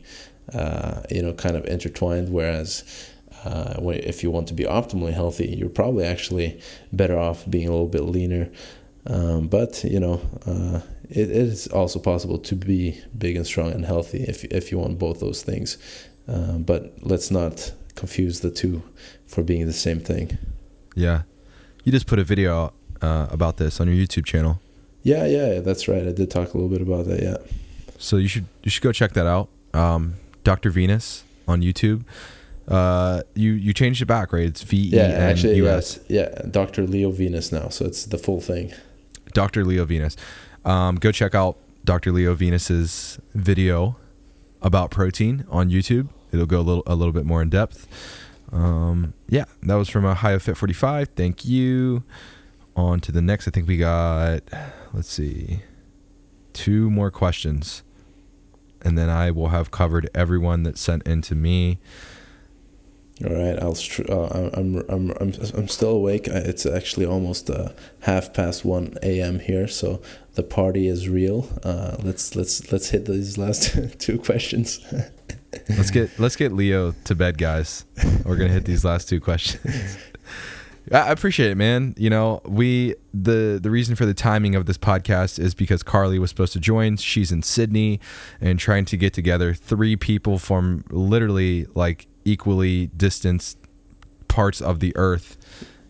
uh, you know kind of intertwined whereas uh, if you want to be optimally healthy you're probably actually better off being a little bit leaner um, but you know, uh, it, it is also possible to be big and strong and healthy if if you want both those things. Um, but let's not confuse the two for being the same thing. Yeah, you just put a video uh, about this on your YouTube channel, Yeah, yeah, that's right. I did talk a little bit about that. Yeah, so you should you should go check that out. Um, Dr. Venus on YouTube. Uh, you you changed it back, right? It's V E yeah. Actually, U yes, yeah. Dr. Leo Venus now, so it's the full thing. Dr. Leo Venus. Um, go check out Dr. Leo Venus's video about protein on YouTube. It'll go a little a little bit more in depth. Um, yeah, that was from Ohio Fit 45. Thank you. On to the next. I think we got let's see, two more questions, and then I will have covered everyone that sent in to me. All right, I'll. Str- uh, I'm, I'm, I'm, I'm still awake. It's actually almost uh, half past one a.m. here, so the party is real. Uh, let's let's let's hit these last two questions. Let's get let's get Leo to bed, guys. We're gonna hit these last two questions. I I appreciate it, man. You know, we the the reason for the timing of this podcast is because Carly was supposed to join. She's in Sydney and trying to get together three people from literally like equally distanced parts of the earth.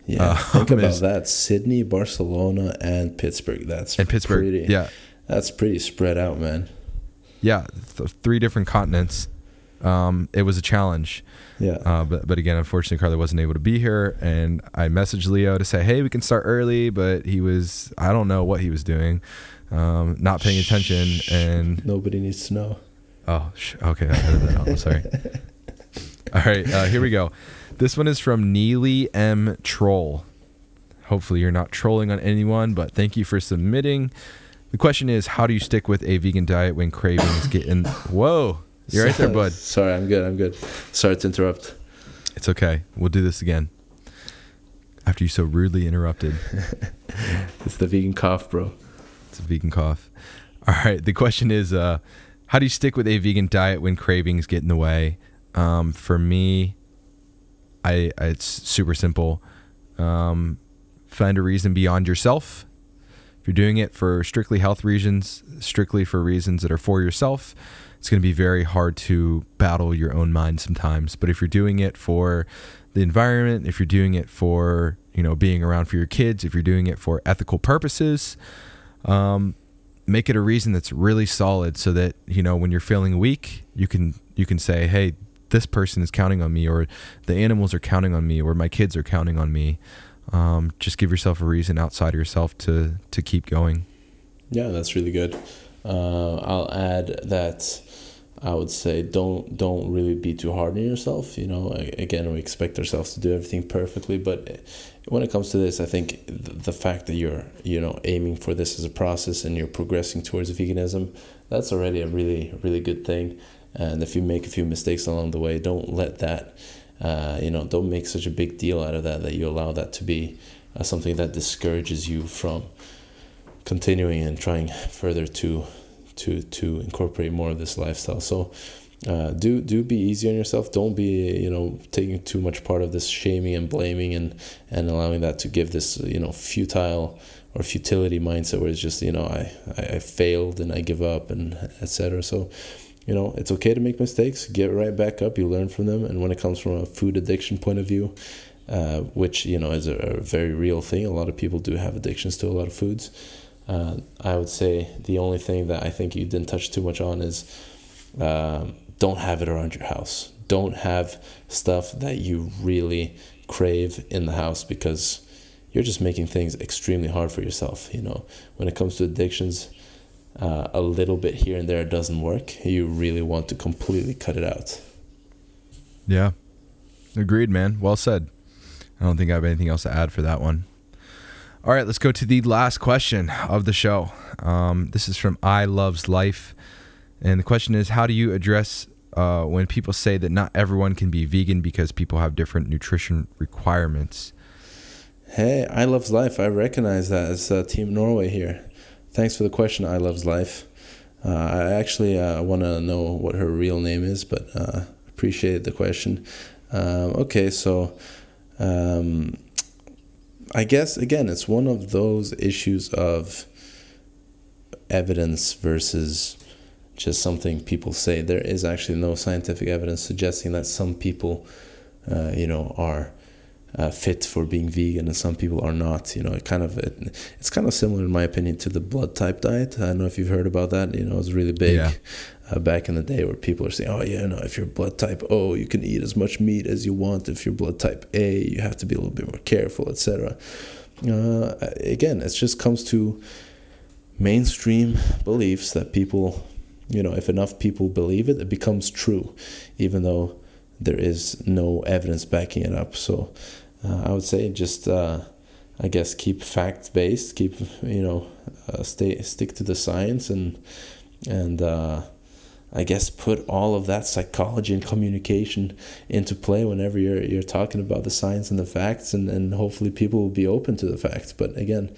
Yeah, Uh, think about is- that: Sydney, Barcelona, and Pittsburgh. That's And Pittsburgh, Pretty, yeah, that's pretty spread out, man. yeah, th- three different continents. Um, it was a challenge. Yeah, Uh, but but again, unfortunately, Carly wasn't able to be here, and I messaged Leo to say, "Hey, we can start early," but he was I don't know what he was doing, um, not paying attention, and nobody needs to know. oh, sh- okay, I edited that. I'm sorry. All right, uh, here we go. This one is from Neely M Troll. Hopefully, you're not trolling on anyone, but thank you for submitting. The question is, how do you stick with a vegan diet when cravings get in? Whoa, you're right there, bud. Sorry, I'm good. I'm good. Sorry to interrupt. It's okay. We'll do this again. After you so rudely interrupted. It's the vegan cough, bro. It's a vegan cough. All right. The question is, uh, how do you stick with a vegan diet when cravings get in the way? Um, for me, I, I it's super simple. Um, find a reason beyond yourself. If you're doing it for strictly health reasons, strictly for reasons that are for yourself, it's going to be very hard to battle your own mind sometimes. But if you're doing it for the environment, if you're doing it for you know being around for your kids, if you're doing it for ethical purposes, um, make it a reason that's really solid, so that you know when you're feeling weak, you can you can say, hey, this person is counting on me, or the animals are counting on me, or my kids are counting on me. Um, just give yourself a reason outside of yourself to to keep going. Yeah, that's really good. Uh, I'll add that I would say don't don't really be too hard on yourself. You know, again, we expect ourselves to do everything perfectly, but when it comes to this, I think th- the fact that you're you know aiming for this as a process and you're progressing towards veganism, that's already a really really good thing. And if you make a few mistakes along the way, don't let that. Uh, you know, don't make such a big deal out of that that you allow that to be uh, something that discourages you from continuing and trying further to to to incorporate more of this lifestyle. So uh, do do be easy on yourself. Don't be you know taking too much part of this shaming and blaming and and allowing that to give this you know futile or futility mindset where it's just you know I I, I failed and I give up and etc. So you know it's okay to make mistakes. Get right back up. You learn from them. And when it comes from a food addiction point of view. uh, which you know is a, a, very real thing. A lot of people do have addictions to a lot of foods. Uh, I would say the only thing that I think you didn't touch too much on is um, don't have it around your house. Don't have stuff that you really crave in the house because you're just making things extremely hard for yourself. You know, when it comes to addictions, uh, a little bit here and there doesn't work. You really want to completely cut it out. Yeah, agreed, man. Well said. I don't think I have anything else to add for that one. All right, let's go to the last question of the show. Um, this is from I Loves Life. And the question is How do you address uh, when people say that not everyone can be vegan because people have different nutrition requirements? Hey, I Loves Life. I recognize that as uh, Team Norway here. Thanks for the question, I Loves Life. Uh, I actually uh, want to know what her real name is, but uh, appreciate the question. Um, okay, so um, I guess again, it's one of those issues of evidence versus just something people say. There is actually no scientific evidence suggesting that some people, uh, you know, are uh, fit for being vegan and some people are not. You know, it kind of it, it's kind of similar in my opinion to the blood type diet. I don't know if you've heard about that. You know, it was really big. Yeah. Uh, back in the day, where people are saying, "Oh yeah, no, if you're blood type O, you can eat as much meat as you want. If you're blood type A, you have to be a little bit more careful, etc." Uh, again, it just comes to mainstream beliefs that people you know, if enough people believe it, it becomes true, even though there is no evidence backing it up. So uh, I would say just, uh, I guess, keep fact based, keep, you know, uh, stay stick to the science, and and uh, I guess put all of that psychology and communication into play whenever you're you're talking about the science and the facts, and and hopefully people will be open to the facts. But again,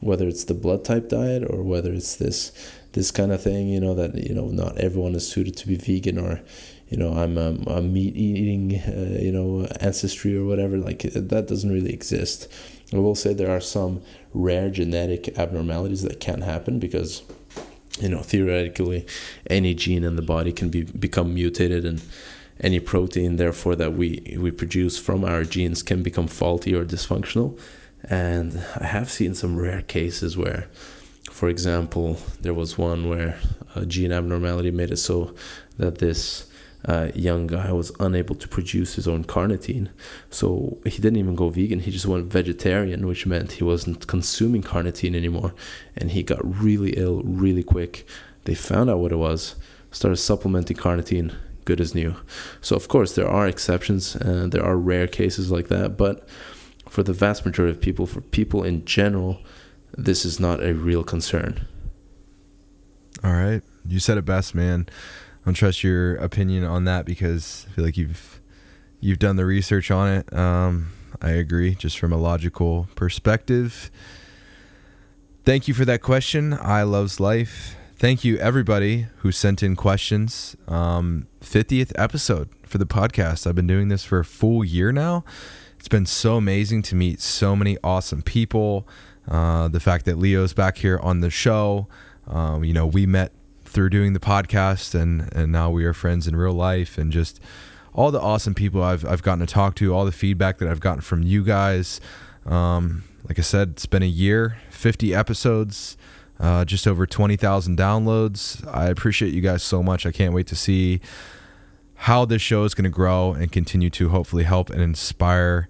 whether it's the blood type diet or whether it's this this kind of thing you know that you know not everyone is suited to be vegan or you know i'm a, a meat eating uh, you know ancestry or whatever like that doesn't really exist. I will say there are some rare genetic abnormalities that can happen because you know theoretically any gene in the body can be become mutated and any protein therefore that we we produce from our genes can become faulty or dysfunctional. And i have seen some rare cases where for example, there was one where a gene abnormality made it so that this uh, young guy was unable to produce his own carnitine. So he didn't even go vegan, he just went vegetarian, which meant he wasn't consuming carnitine anymore. And he got really ill really quick. They found out what it was, started supplementing carnitine, good as new. So, of course, there are exceptions and there are rare cases like that, but for the vast majority of people, for people in general, this is not a real concern. All right. You said it best, man. Don't trust your opinion on that because I feel like you've you've done the research on it. Um, I agree, just from a logical perspective. Thank you for that question. I loves life. Thank you everybody who sent in questions. Um, 50th episode for the podcast. I've been doing this for a full year now. It's been so amazing to meet so many awesome people. Uh, the fact that Leo's back here on the show. Um, you know, we met through doing the podcast, and and now we are friends in real life, and just all the awesome people I've I've gotten to talk to, all the feedback that I've gotten from you guys. Um, like I said, it's been a year, 50 episodes, uh, just over 20,000 downloads. I appreciate you guys so much. I can't wait to see how this show is going to grow and continue to hopefully help and inspire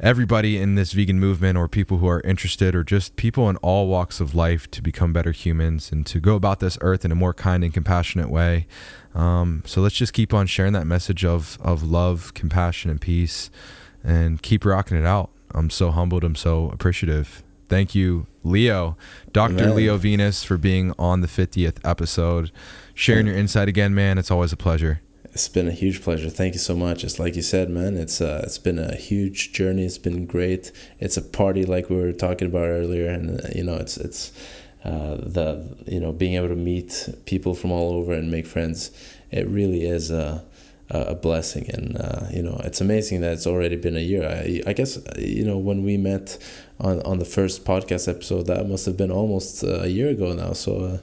everybody in this vegan movement or people who are interested or just people in all walks of life to become better humans and to go about this earth in a more kind and compassionate way. Um, so let's just keep on sharing that message of, of love, compassion, and peace and keep rocking it out. I'm so humbled. I'm so appreciative. Thank you, Leo, Dr. Leo Venus, for being on the 50th episode. Sharing your insight again, man. It's always a pleasure. It's been a huge pleasure. Thank you so much. It's like you said, man. It's uh, it's been a huge journey. It's been great. It's a party like we were talking about earlier, and uh, you know, it's it's uh, the you know being able to meet people from all over and make friends. It really is a a blessing, and uh, you know, it's amazing that it's already been a year. I I guess you know when we met on on the first podcast episode, that must have been almost a year ago now. So uh,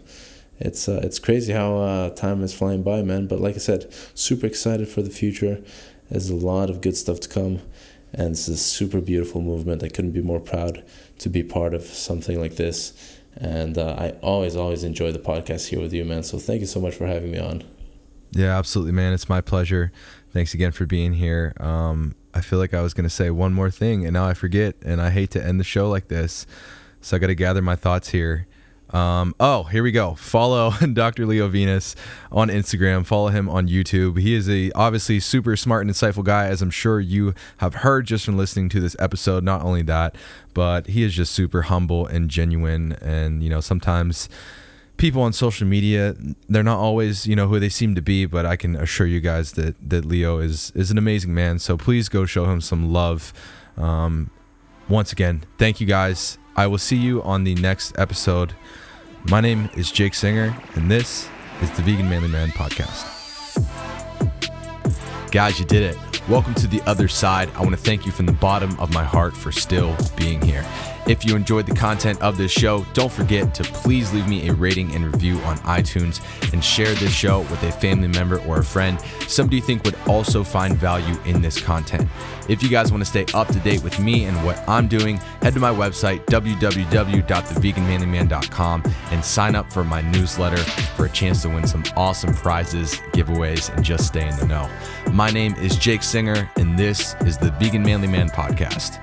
it's uh, it's crazy how uh, time is flying by, man. But like I said, super excited for the future. There's a lot of good stuff to come, and it's a super beautiful movement. I couldn't be more proud to be part of something like this. And uh, I always, always enjoy the podcast here with you, man. So thank you so much for having me on. Yeah, absolutely, man. It's my pleasure. Thanks again for being here. Um, I feel like I was going to say one more thing, and now I forget, and I hate to end the show like this. So I got to gather my thoughts here. Um, oh, here we go. Follow Dr. Leo Venus on Instagram. Follow him on YouTube. He is a obviously super smart and insightful guy, as I'm sure you have heard just from listening to this episode. Not only that, but he is just super humble and genuine. And you know, sometimes people on social media they're not always you know who they seem to be but i can assure you guys that that leo is is an amazing man so please go show him some love um, once again thank you guys i will see you on the next episode. My name is jake singer and this is the vegan manly man podcast. Guys you did it. Welcome to the other side. I want to thank you from the bottom of my heart for still being here if you enjoyed the content of this show, don't forget to please leave me a rating and review on iTunes and share this show with a family member or a friend, somebody you think would also find value in this content. If you guys want to stay up to date with me and what I'm doing, head to my website, www.theveganmanlyman.com, and sign up for my newsletter for a chance to win some awesome prizes, giveaways, and just stay in the know. My name is Jake Singer, and this is the Vegan Manly Man Podcast.